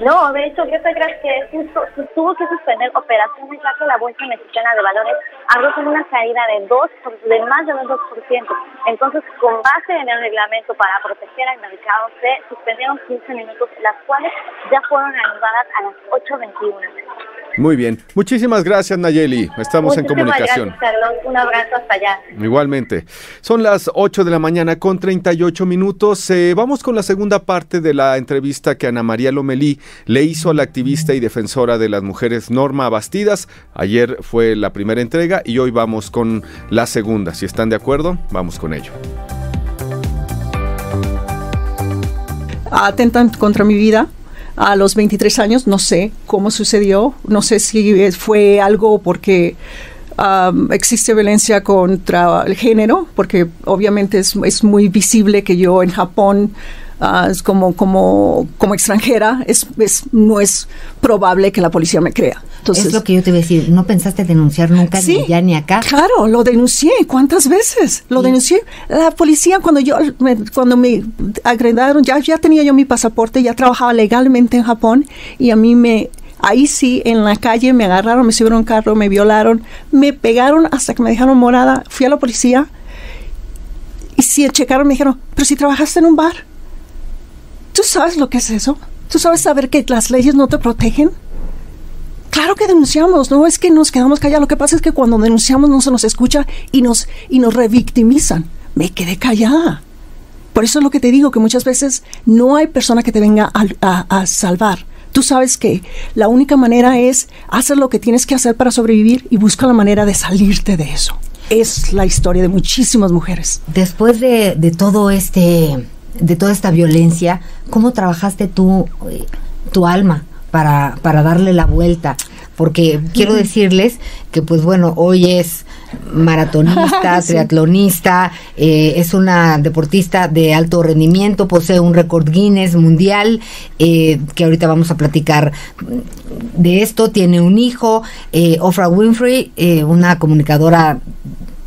No, de hecho, ¿qué te crees que justo, tuvo que suspender operaciones ya que la Bolsa Mexicana de Valores abrió con una caída de dos, de más de un 2%. Entonces, con base en el reglamento para proteger al mercado, se suspendieron 15 minutos, las cuales ya fueron reanudadas a las 8.21. Muy bien. Muchísimas gracias, Nayeli. Estamos en comunicación. Gracias, Un abrazo hasta allá. Igualmente. Son las 8 de la mañana con 38 minutos. Eh, vamos con la segunda parte de la entrevista que Ana María Lomelí le hizo a la activista y defensora de las mujeres Norma Bastidas. Ayer fue la primera entrega y hoy vamos con la segunda. Si están de acuerdo, vamos con ello. Atentan contra mi vida a los 23 años, no sé cómo sucedió, no sé si fue algo porque existe violencia contra el género, porque obviamente es, es muy visible que yo en Japón Ah, como, como, como extranjera, es, es, no es probable que la policía me crea. Entonces, es lo que yo te iba a decir, ¿no pensaste denunciar nunca ni allá ni acá? Claro, lo denuncié, ¿cuántas veces? Lo denuncié. La policía cuando yo me, cuando me agredaron, ya, ya tenía yo mi pasaporte, ya trabajaba legalmente en Japón y a mí me Ahí sí, en la calle me agarraron, me subieron a un carro, me violaron, me pegaron hasta que me dejaron morada. Fui a la policía y si checaron me dijeron, pero si trabajaste en un bar. ¿Tú sabes lo que es eso? ¿Tú sabes saber que las leyes no te protegen? Claro que denunciamos, no es que nos quedamos callados. Lo que pasa es que cuando denunciamos no se nos escucha y nos, y nos revictimizan. Me quedé callada. Por eso es lo que te digo, que muchas veces no hay persona que te venga a, a salvar. Tú sabes que la única manera es hacer lo que tienes que hacer para sobrevivir y busca la manera de salirte de eso. Es la historia de muchísimas mujeres. Después de, de todo este de toda esta violencia, ¿cómo trabajaste tú eh, tu alma para, para darle la vuelta? Porque quiero decirles que, pues bueno, hoy es maratonista, triatlonista, eh, es una deportista de alto rendimiento, posee un récord Guinness mundial, eh, que ahorita vamos a platicar de esto, tiene un hijo, eh, Ofra Winfrey, una comunicadora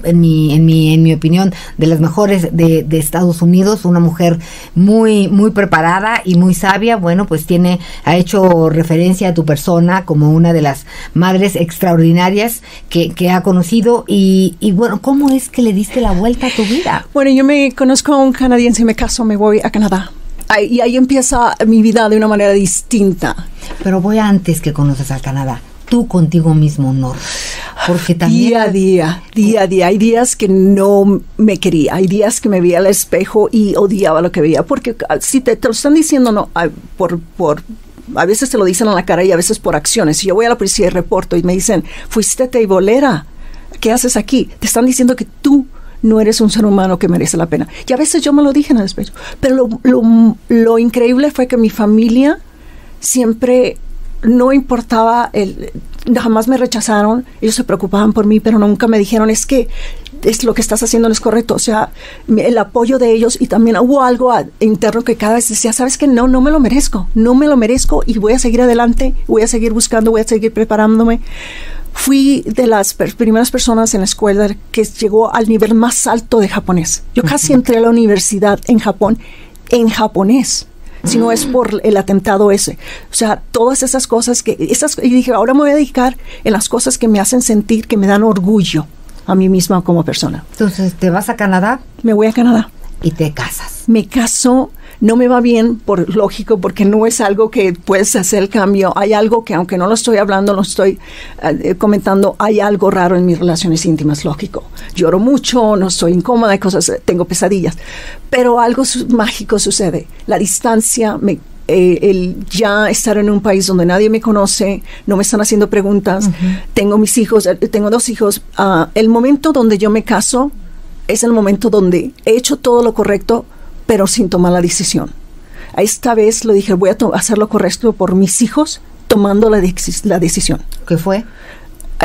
en mi, en mi, en mi opinión, de las mejores de, de, Estados Unidos, una mujer muy, muy preparada y muy sabia, bueno, pues tiene, ha hecho referencia a tu persona como una de las madres extraordinarias que, que ha conocido y, y bueno, ¿cómo es que le diste la vuelta a tu vida? Bueno, yo me conozco a un canadiense, me caso, me voy a Canadá. y ahí empieza mi vida de una manera distinta. Pero voy antes que conoces al Canadá tú contigo mismo, no. Porque también... Día a día, día a día. Hay días que no me quería, hay días que me veía al espejo y odiaba lo que veía, porque ah, si te, te lo están diciendo no ah, por, por a veces te lo dicen en la cara y a veces por acciones. Si yo voy a la policía y reporto y me dicen, fuiste teibolera, ¿qué haces aquí? Te están diciendo que tú no eres un ser humano que merece la pena. Y a veces yo me lo dije en el espejo. Pero lo, lo, lo increíble fue que mi familia siempre no importaba, el, jamás me rechazaron, ellos se preocupaban por mí, pero nunca me dijeron, es que es lo que estás haciendo no es correcto. O sea, el apoyo de ellos y también hubo algo interno que cada vez decía, sabes que no, no me lo merezco, no me lo merezco y voy a seguir adelante, voy a seguir buscando, voy a seguir preparándome. Fui de las primeras personas en la escuela que llegó al nivel más alto de japonés. Yo casi entré a la universidad en Japón en japonés sino es por el atentado ese. O sea, todas esas cosas que, esas, y dije, ahora me voy a dedicar en las cosas que me hacen sentir, que me dan orgullo a mí misma como persona. Entonces, ¿te vas a Canadá? Me voy a Canadá. ¿Y te casas? Me caso no me va bien, por lógico, porque no es algo que puedes hacer el cambio. Hay algo que, aunque no lo estoy hablando, lo estoy eh, comentando, hay algo raro en mis relaciones íntimas, lógico. Lloro mucho, no estoy incómoda, cosas, tengo pesadillas. Pero algo mágico sucede. La distancia me eh, el ya estar en un país donde nadie me conoce, no me están haciendo preguntas, tengo mis hijos, eh, tengo dos hijos, ah, el momento donde yo me caso es el momento donde he hecho todo lo correcto pero sin tomar la decisión. Esta vez lo dije, voy a hacer lo correcto por mis hijos, tomando la, la decisión. ¿Qué fue?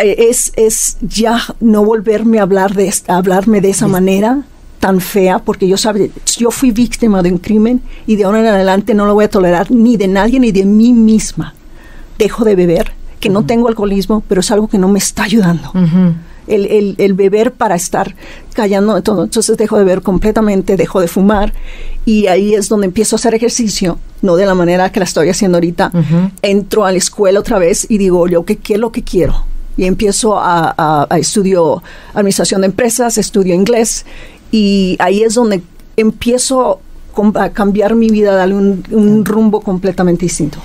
Eh, es, es ya no volverme a hablar de hablarme de esa manera tan fea, porque yo sabe, yo fui víctima de un crimen y de ahora en adelante no lo voy a tolerar ni de nadie ni de mí misma. Dejo de beber, que no tengo alcoholismo, pero es algo que no me está ayudando el, el, beber para estar callando todo. Entonces dejo de beber completamente, dejo de fumar y ahí es donde empiezo a hacer ejercicio, no de la manera que la estoy haciendo ahorita. Entro a la escuela otra vez y digo, yo, ¿qué, qué es lo que quiero? Y empiezo a, a, estudio administración de empresas, estudio inglés y ahí es donde empiezo a cambiar mi vida, darle un, un rumbo completamente distinto.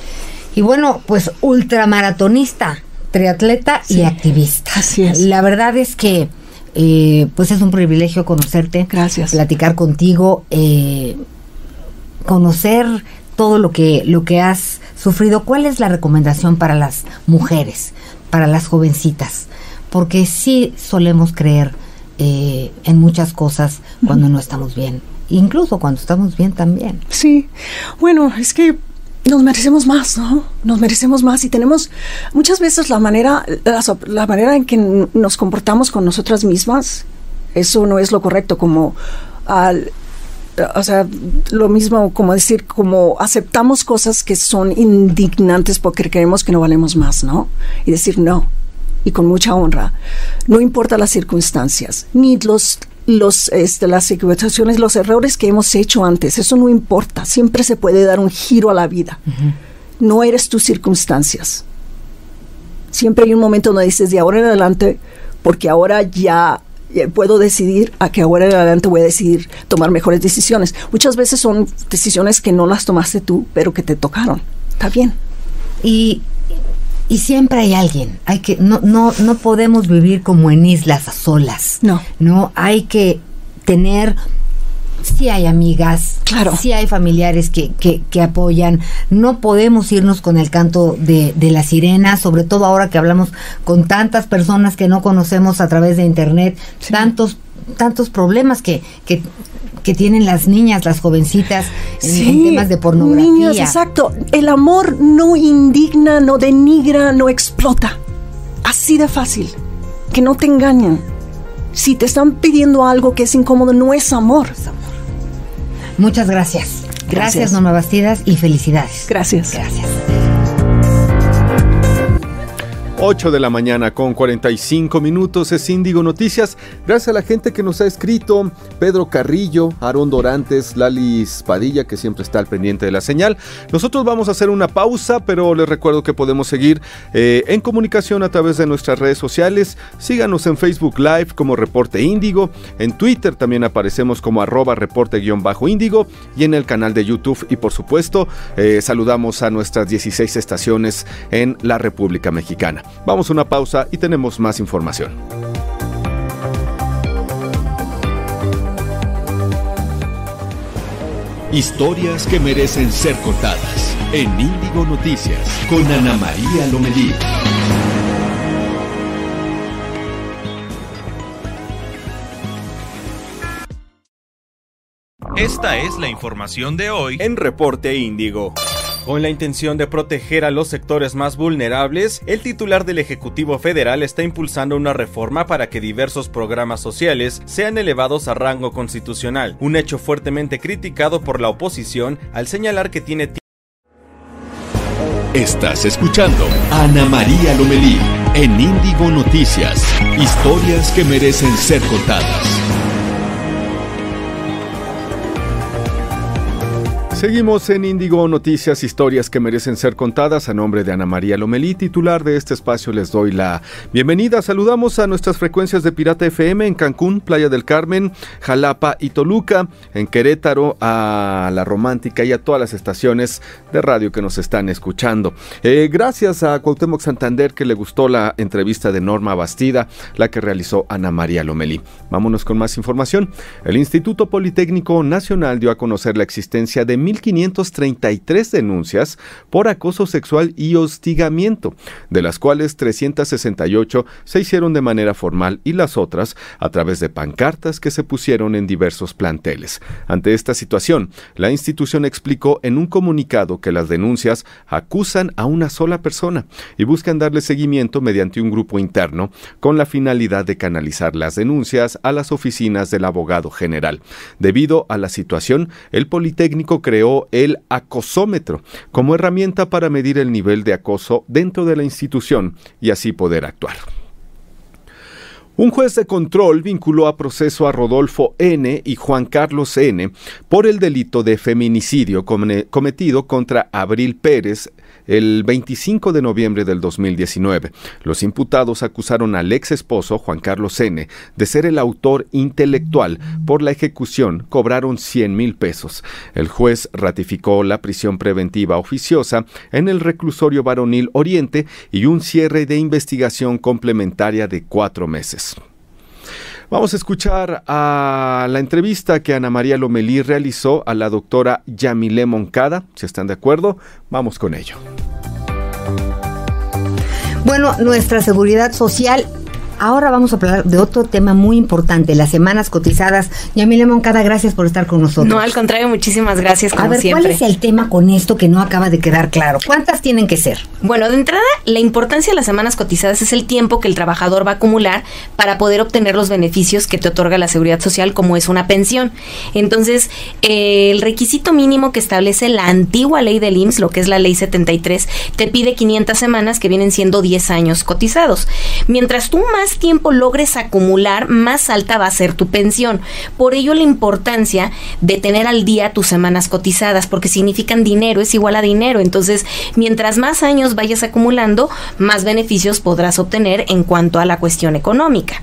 Y bueno, pues ultramaratonista triatleta y activista. Así es. La verdad es que eh, pues es un privilegio conocerte. Gracias. Platicar contigo, eh, conocer todo lo que, lo que has sufrido. ¿Cuál es la recomendación para las mujeres, para las jovencitas? Porque sí solemos creer eh, en muchas cosas cuando no estamos bien, incluso cuando estamos bien también. Sí, bueno, es que nos merecemos más, ¿no? Nos merecemos más y tenemos muchas veces la manera, la, manera en que nos comportamos con nosotras mismas, eso no es lo correcto, como al, o sea, lo mismo como decir, como aceptamos cosas que son indignantes porque creemos que no valemos más, ¿no? Y decir no, y con mucha honra, no importa las circunstancias, ni los los, este, las equivocaciones, los errores que hemos hecho antes, eso no importa, siempre se puede dar un giro a la vida. No eres tus circunstancias. Siempre hay un momento donde dices, de ahora en adelante, porque ahora ya puedo decidir a que ahora en adelante voy a decidir tomar mejores decisiones. Muchas veces son decisiones que no las tomaste tú, pero que te tocaron. Está bien. Y y siempre hay alguien. Hay que no no no podemos vivir como en islas a solas. No. No hay que tener sí hay amigas, claro. sí hay familiares que, que, apoyan. No podemos irnos con el canto de, de, la sirena, sobre todo ahora que hablamos con tantas personas que no conocemos a través de internet, tantos tantos problemas que, que, que tienen las niñas, las jovencitas en, temas de pornografía. Niñas, exacto. El amor no indigna, no denigra, no explota. Así de fácil. Que no te engañen. Si te están pidiendo algo que es incómodo, no es amor. Muchas gracias. Gracias, gracias Norma Bastidas, y felicidades. Gracias. Gracias. 8 de la mañana con 45 minutos es Índigo Noticias. Gracias a la gente que nos ha escrito, Pedro Carrillo, Aarón Dorantes, Lali Padilla, que siempre está al pendiente de la señal. Nosotros vamos a hacer una pausa, pero les recuerdo que podemos seguir eh, en comunicación a través de nuestras redes sociales. Síganos en Facebook Live como Reporte Índigo, en Twitter también aparecemos como arroba reporte-índigo y en el canal de YouTube. Y por supuesto, eh, saludamos a nuestras 16 estaciones en la República Mexicana. Vamos a una pausa y tenemos más información. Historias que merecen ser contadas en Índigo Noticias con Ana María Lomelí. Esta es la información de hoy en Reporte Índigo. Con la intención de proteger a los sectores más vulnerables, el titular del Ejecutivo Federal está impulsando una reforma para que diversos programas sociales sean elevados a rango constitucional, un hecho fuertemente criticado por la oposición al señalar que tiene Estás escuchando Ana María Lomelí en Índigo Noticias. Historias que merecen ser contadas. Seguimos en Índigo Noticias, historias que merecen ser contadas. A nombre de Ana María Lomelí, titular de este espacio, les doy la bienvenida. Saludamos a nuestras frecuencias de Pirata FM en Cancún, Playa del Carmen, Jalapa y Toluca, en Querétaro, a La Romántica y a todas las estaciones de radio que nos están escuchando. Eh, gracias a Cuauhtémoc Santander que le gustó la entrevista de Norma Bastida, la que realizó Ana María Lomelí. Vámonos con más información. El Instituto Politécnico Nacional dio a conocer la existencia de 1.533 denuncias por acoso sexual y hostigamiento, de las cuales 368 se hicieron de manera formal y las otras a través de pancartas que se pusieron en diversos planteles. Ante esta situación, la institución explicó en un comunicado que las denuncias acusan a una sola persona y buscan darle seguimiento mediante un grupo interno con la finalidad de canalizar las denuncias a las oficinas del abogado general. Debido a la situación, el Politécnico creó el acosómetro como herramienta para medir el nivel de acoso dentro de la institución y así poder actuar. Un juez de control vinculó a proceso a Rodolfo N. y Juan Carlos N. por el delito de feminicidio cometido contra Abril Pérez el 25 de noviembre del 2019. Los imputados acusaron al ex esposo, Juan Carlos N., de ser el autor intelectual. Por la ejecución cobraron 100 mil pesos. El juez ratificó la prisión preventiva oficiosa en el reclusorio varonil Oriente y un cierre de investigación complementaria de cuatro meses. Vamos a escuchar a la entrevista que Ana María Lomelí realizó a la doctora Yamile Moncada. Si están de acuerdo, vamos con ello. Bueno, nuestra seguridad social Ahora vamos a hablar de otro tema muy importante, las semanas cotizadas. Yamile Moncada, gracias por estar con nosotros. No, al contrario, muchísimas gracias como A ver, ¿cuál es el tema con esto que no acaba de quedar claro? ¿Cuántas tienen que ser? Bueno, de entrada, la importancia de las semanas cotizadas es el tiempo que el trabajador va a acumular para poder obtener los beneficios que te otorga la seguridad social, como es una pensión. Entonces, eh, el requisito mínimo que establece la antigua ley del IMSS, lo que es la ley 73, te pide 500 semanas que vienen siendo 10 años cotizados. Mientras tú más tiempo logres acumular, más alta va a ser tu pensión. Por ello la importancia de tener al día tus semanas cotizadas, porque significan dinero, es igual a dinero. Entonces, mientras más años vayas acumulando, más beneficios podrás obtener en cuanto a la cuestión económica.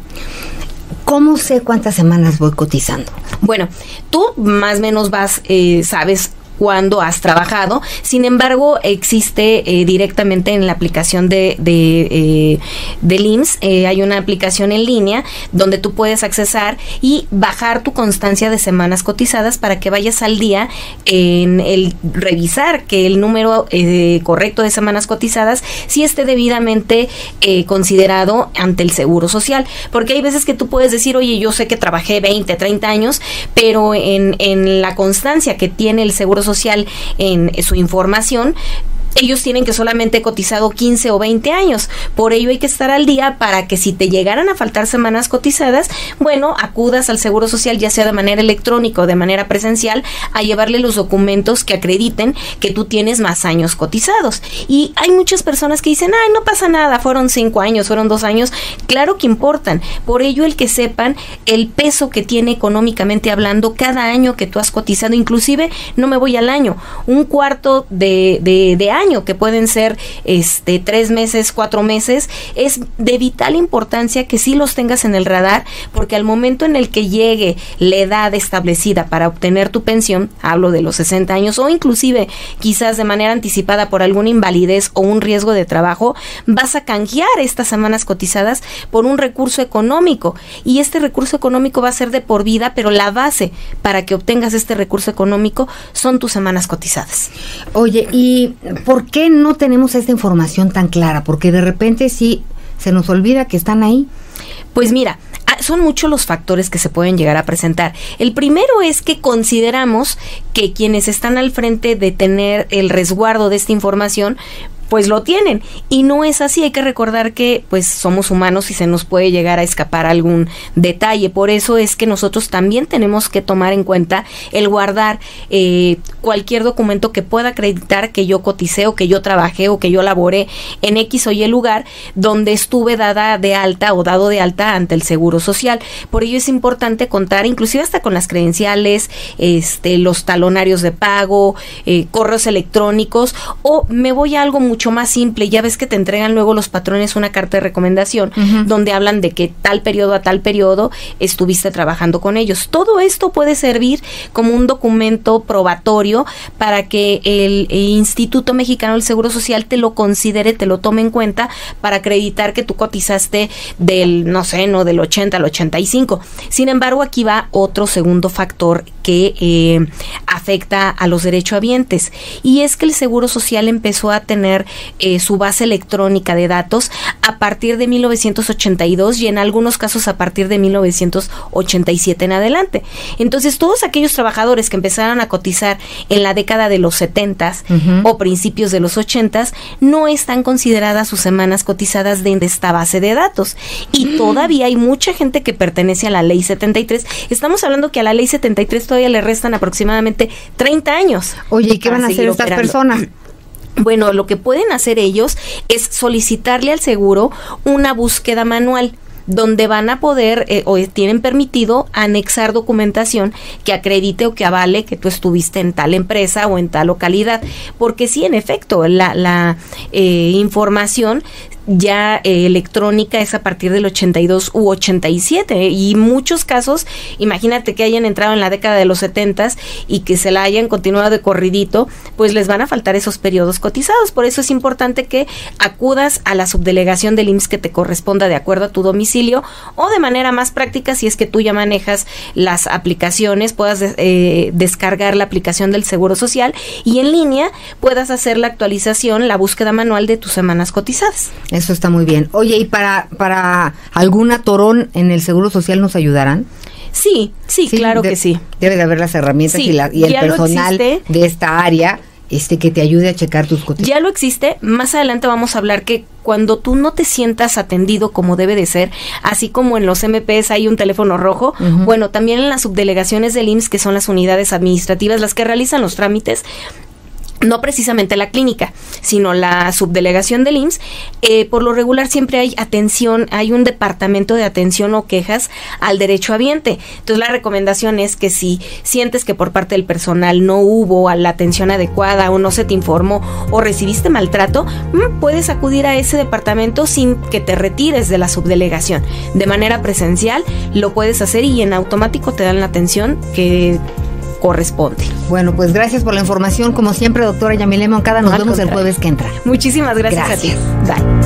¿Cómo sé cuántas semanas voy cotizando? Bueno, tú más o menos vas, eh, sabes cuando has trabajado. Sin embargo, existe eh, directamente en la aplicación de, de, eh, eh, hay una aplicación en línea donde tú puedes accesar y bajar tu constancia de semanas cotizadas para que vayas al día en el revisar que el número correcto de semanas cotizadas sí esté debidamente considerado ante el Seguro Social. Porque hay veces que tú puedes decir, oye, yo sé que trabajé 20, 30 años, pero en, en la constancia que tiene el Seguro Social, social en su información, ellos tienen que solamente cotizado 15 o 20 años. Por ello hay que estar al día para que si te llegaran a faltar semanas cotizadas, bueno, acudas al Seguro Social ya sea de manera electrónica o de manera presencial a llevarle los documentos que acrediten que tú tienes más años cotizados. Y hay muchas personas que dicen, ay, no pasa nada, fueron 5 años, fueron 2 años. Claro que importan. Por ello el que sepan el peso que tiene económicamente hablando cada año que tú has cotizado. Inclusive, no me voy al año, un cuarto de, de, de año, que pueden ser este tres meses, cuatro meses, es de vital importancia que sí los tengas en el radar, porque al momento en el que llegue la edad establecida para obtener tu pensión, hablo de los 60 años, o inclusive quizás de manera anticipada por alguna invalidez o un riesgo de trabajo, vas a canjear estas semanas cotizadas por un recurso económico. Y este recurso económico va a ser de por vida, pero la base para que obtengas este recurso económico son tus semanas cotizadas. Oye, y ¿por qué no tenemos esta información tan clara? Porque de repente sí se nos olvida que están ahí. Pues mira, ah, son muchos los factores que se pueden llegar a presentar. El primero es que consideramos que quienes están al frente de tener el resguardo de esta información pues lo tienen. Y no es así, hay que recordar que pues somos humanos y se nos puede llegar a escapar algún detalle. Por eso es que nosotros también tenemos que tomar en cuenta el guardar eh, cualquier documento que pueda acreditar que yo coticé o que yo trabajé o que yo laboré en X o Y lugar donde estuve dada de alta o dado de alta ante el Seguro Social. Por ello es importante contar inclusive hasta con las credenciales, este, los talonarios de pago, eh, correos electrónicos o me voy a algo mucho mucho más simple. Ya ves que te entregan luego los patrones una carta de recomendación donde hablan de que tal periodo a tal periodo estuviste trabajando con ellos. Todo esto puede servir como un documento probatorio para que el, Instituto Mexicano del Seguro Social te lo considere, te lo tome en cuenta para acreditar que tú cotizaste del, no sé, no del 80 al 85. Sin embargo, aquí va otro segundo factor que eh, afecta a los derechohabientes y es que el Seguro Social empezó a tener eh, su base electrónica de datos a partir de 1982 y en algunos casos a partir de 1987 en adelante. Entonces, todos aquellos trabajadores que empezaron a cotizar en la década de los 70 o principios de los 80 no están consideradas sus semanas cotizadas de esta base de datos. Y mm. todavía hay mucha gente que pertenece a la ley 73. Estamos hablando que a la ley 73 todavía le restan aproximadamente 30 años. Oye, ¿y qué van a hacer estas personas? Bueno, lo que pueden hacer ellos es solicitarle al seguro una búsqueda manual donde van a poder eh, o tienen permitido anexar documentación que acredite o que avale que tú estuviste en tal empresa o en tal localidad. Porque sí, en efecto, la, la eh, información ya eh, electrónica es a partir del 82 u 87 y muchos casos, imagínate que hayan entrado en la década de los 70 y que se la hayan continuado de corridito, pues les van a faltar esos periodos cotizados. Por eso es importante que acudas a la subdelegación del IMSS que te corresponda de acuerdo a tu domicilio o de manera más práctica si es que tú ya manejas las aplicaciones, puedas eh, descargar la aplicación del Seguro Social y en línea puedas hacer la actualización, la búsqueda manual de tus semanas cotizadas. Eso está muy bien. Oye, ¿y para, para algún atorón en el Seguro Social nos ayudarán? Sí, sí, claro que sí. Debe de haber las herramientas y, la, y el personal de esta área este que te ayude a checar tus cotizaciones. Ya lo existe. Más adelante vamos a hablar que cuando tú no te sientas atendido como debe de ser, así como en los MPs hay un teléfono rojo, bueno, también en las subdelegaciones del IMSS, que son las unidades administrativas, las que realizan los trámites, no precisamente la clínica, sino la subdelegación del IMSS, eh, por lo regular siempre hay atención, hay un departamento de atención o quejas al derecho habiente. Entonces la recomendación es que si sientes que por parte del personal no hubo la atención adecuada o no se te informó o recibiste maltrato, mm, puedes acudir a ese departamento sin que te retires de la subdelegación. De manera presencial lo puedes hacer y en automático te dan la atención que corresponde. Bueno, pues gracias por la información. Como siempre, doctora Yamile Moncada, nos vemos el jueves que entra. Muchísimas gracias, gracias. a ti. Bye.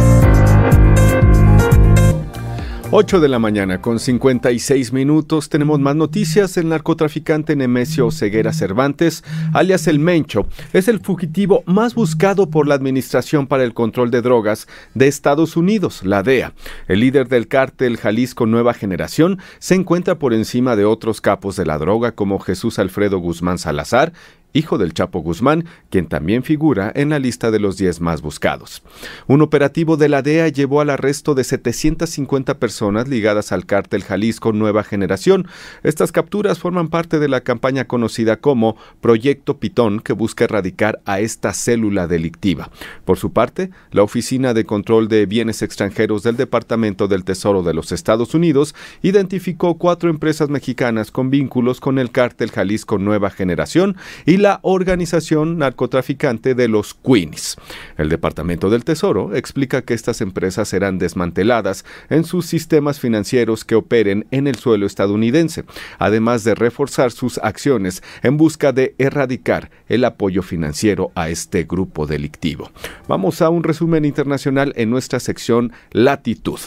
8 de la mañana con 56 minutos tenemos más noticias. El narcotraficante Nemesio Ceguera Cervantes, alias El Mencho, es el fugitivo más buscado por la Administración para el Control de Drogas de Estados Unidos, la DEA. El líder del cártel Jalisco Nueva Generación se encuentra por encima de otros capos de la droga como Jesús Alfredo Guzmán Salazar hijo del Chapo Guzmán, quien también figura en la lista de los 10 más buscados. Un operativo de la DEA llevó al arresto de 750 personas ligadas al cártel Jalisco Nueva Generación. Estas capturas forman parte de la campaña conocida como Proyecto Pitón, que busca erradicar a esta célula delictiva. Por su parte, la Oficina de Control de Bienes Extranjeros del Departamento del Tesoro de los Estados Unidos identificó cuatro empresas mexicanas con vínculos con el cártel Jalisco Nueva Generación y la organización narcotraficante de los Queens. El Departamento del Tesoro explica que estas empresas serán desmanteladas en sus sistemas financieros que operen en el suelo estadounidense, además de reforzar sus acciones en busca de erradicar el apoyo financiero a este grupo delictivo. Vamos a un resumen internacional en nuestra sección Latitud.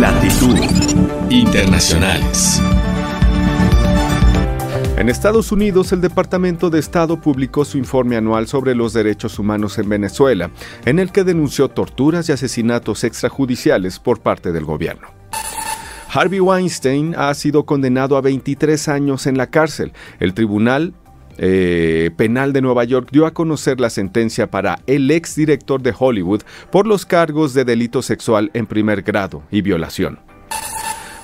Latitud Internacionales. En Estados Unidos, el Departamento de Estado publicó su informe anual sobre los derechos humanos en Venezuela, en el que denunció torturas y asesinatos extrajudiciales por parte del gobierno. Harvey Weinstein ha sido condenado a 23 años en la cárcel. El Tribunal eh, Penal de Nueva York dio a conocer la sentencia para el exdirector de Hollywood por los cargos de delito sexual en primer grado y violación.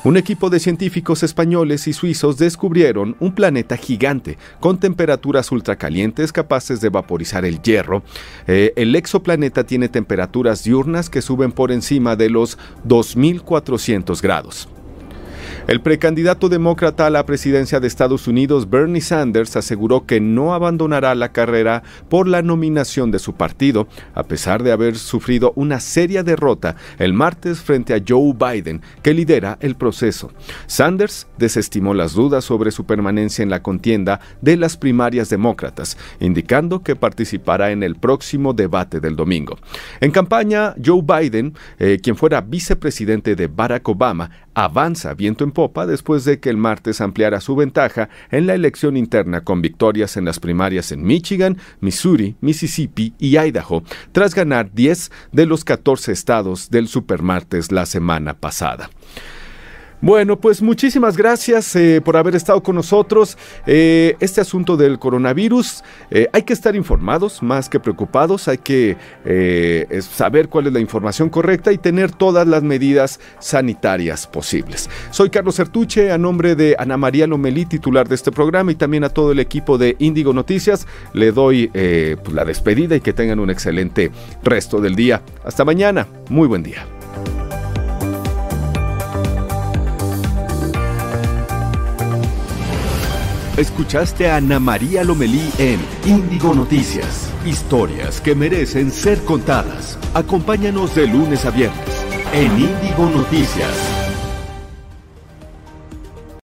Un equipo de científicos españoles y suizos descubrieron un planeta gigante con temperaturas ultracalientes capaces de vaporizar el hierro. Eh, el exoplaneta tiene temperaturas diurnas que suben por encima de los 2400 grados. El precandidato demócrata a la presidencia de Estados Unidos, Bernie Sanders, aseguró que no abandonará la carrera por la nominación de su partido, a pesar de haber sufrido una seria derrota el martes frente a Joe Biden, que lidera el proceso. Sanders desestimó las dudas sobre su permanencia en la contienda de las primarias demócratas, indicando que participará en el próximo debate del domingo. En campaña, Joe Biden, eh, quien fuera vicepresidente de Barack Obama, avanza viento en popa después de que el martes ampliara su ventaja en la elección interna con victorias en las primarias en Michigan, Missouri, Mississippi y Idaho, tras ganar 10 de los 14 estados del supermartes la semana pasada. Bueno, pues muchísimas gracias eh, por haber estado con nosotros. Eh, este asunto del coronavirus, eh, hay que estar informados más que preocupados, hay que saber cuál es la información correcta y tener todas las medidas sanitarias posibles. Soy Carlos Sertuche, a nombre de Ana María Lomelí, titular de este programa, y también a todo el equipo de Índigo Noticias, le doy pues, la despedida y que tengan un excelente resto del día. Hasta mañana, muy buen día. Escuchaste a Ana María Lomelí en Índigo Noticias. Historias que merecen ser contadas. Acompáñanos de lunes a viernes en Índigo Noticias.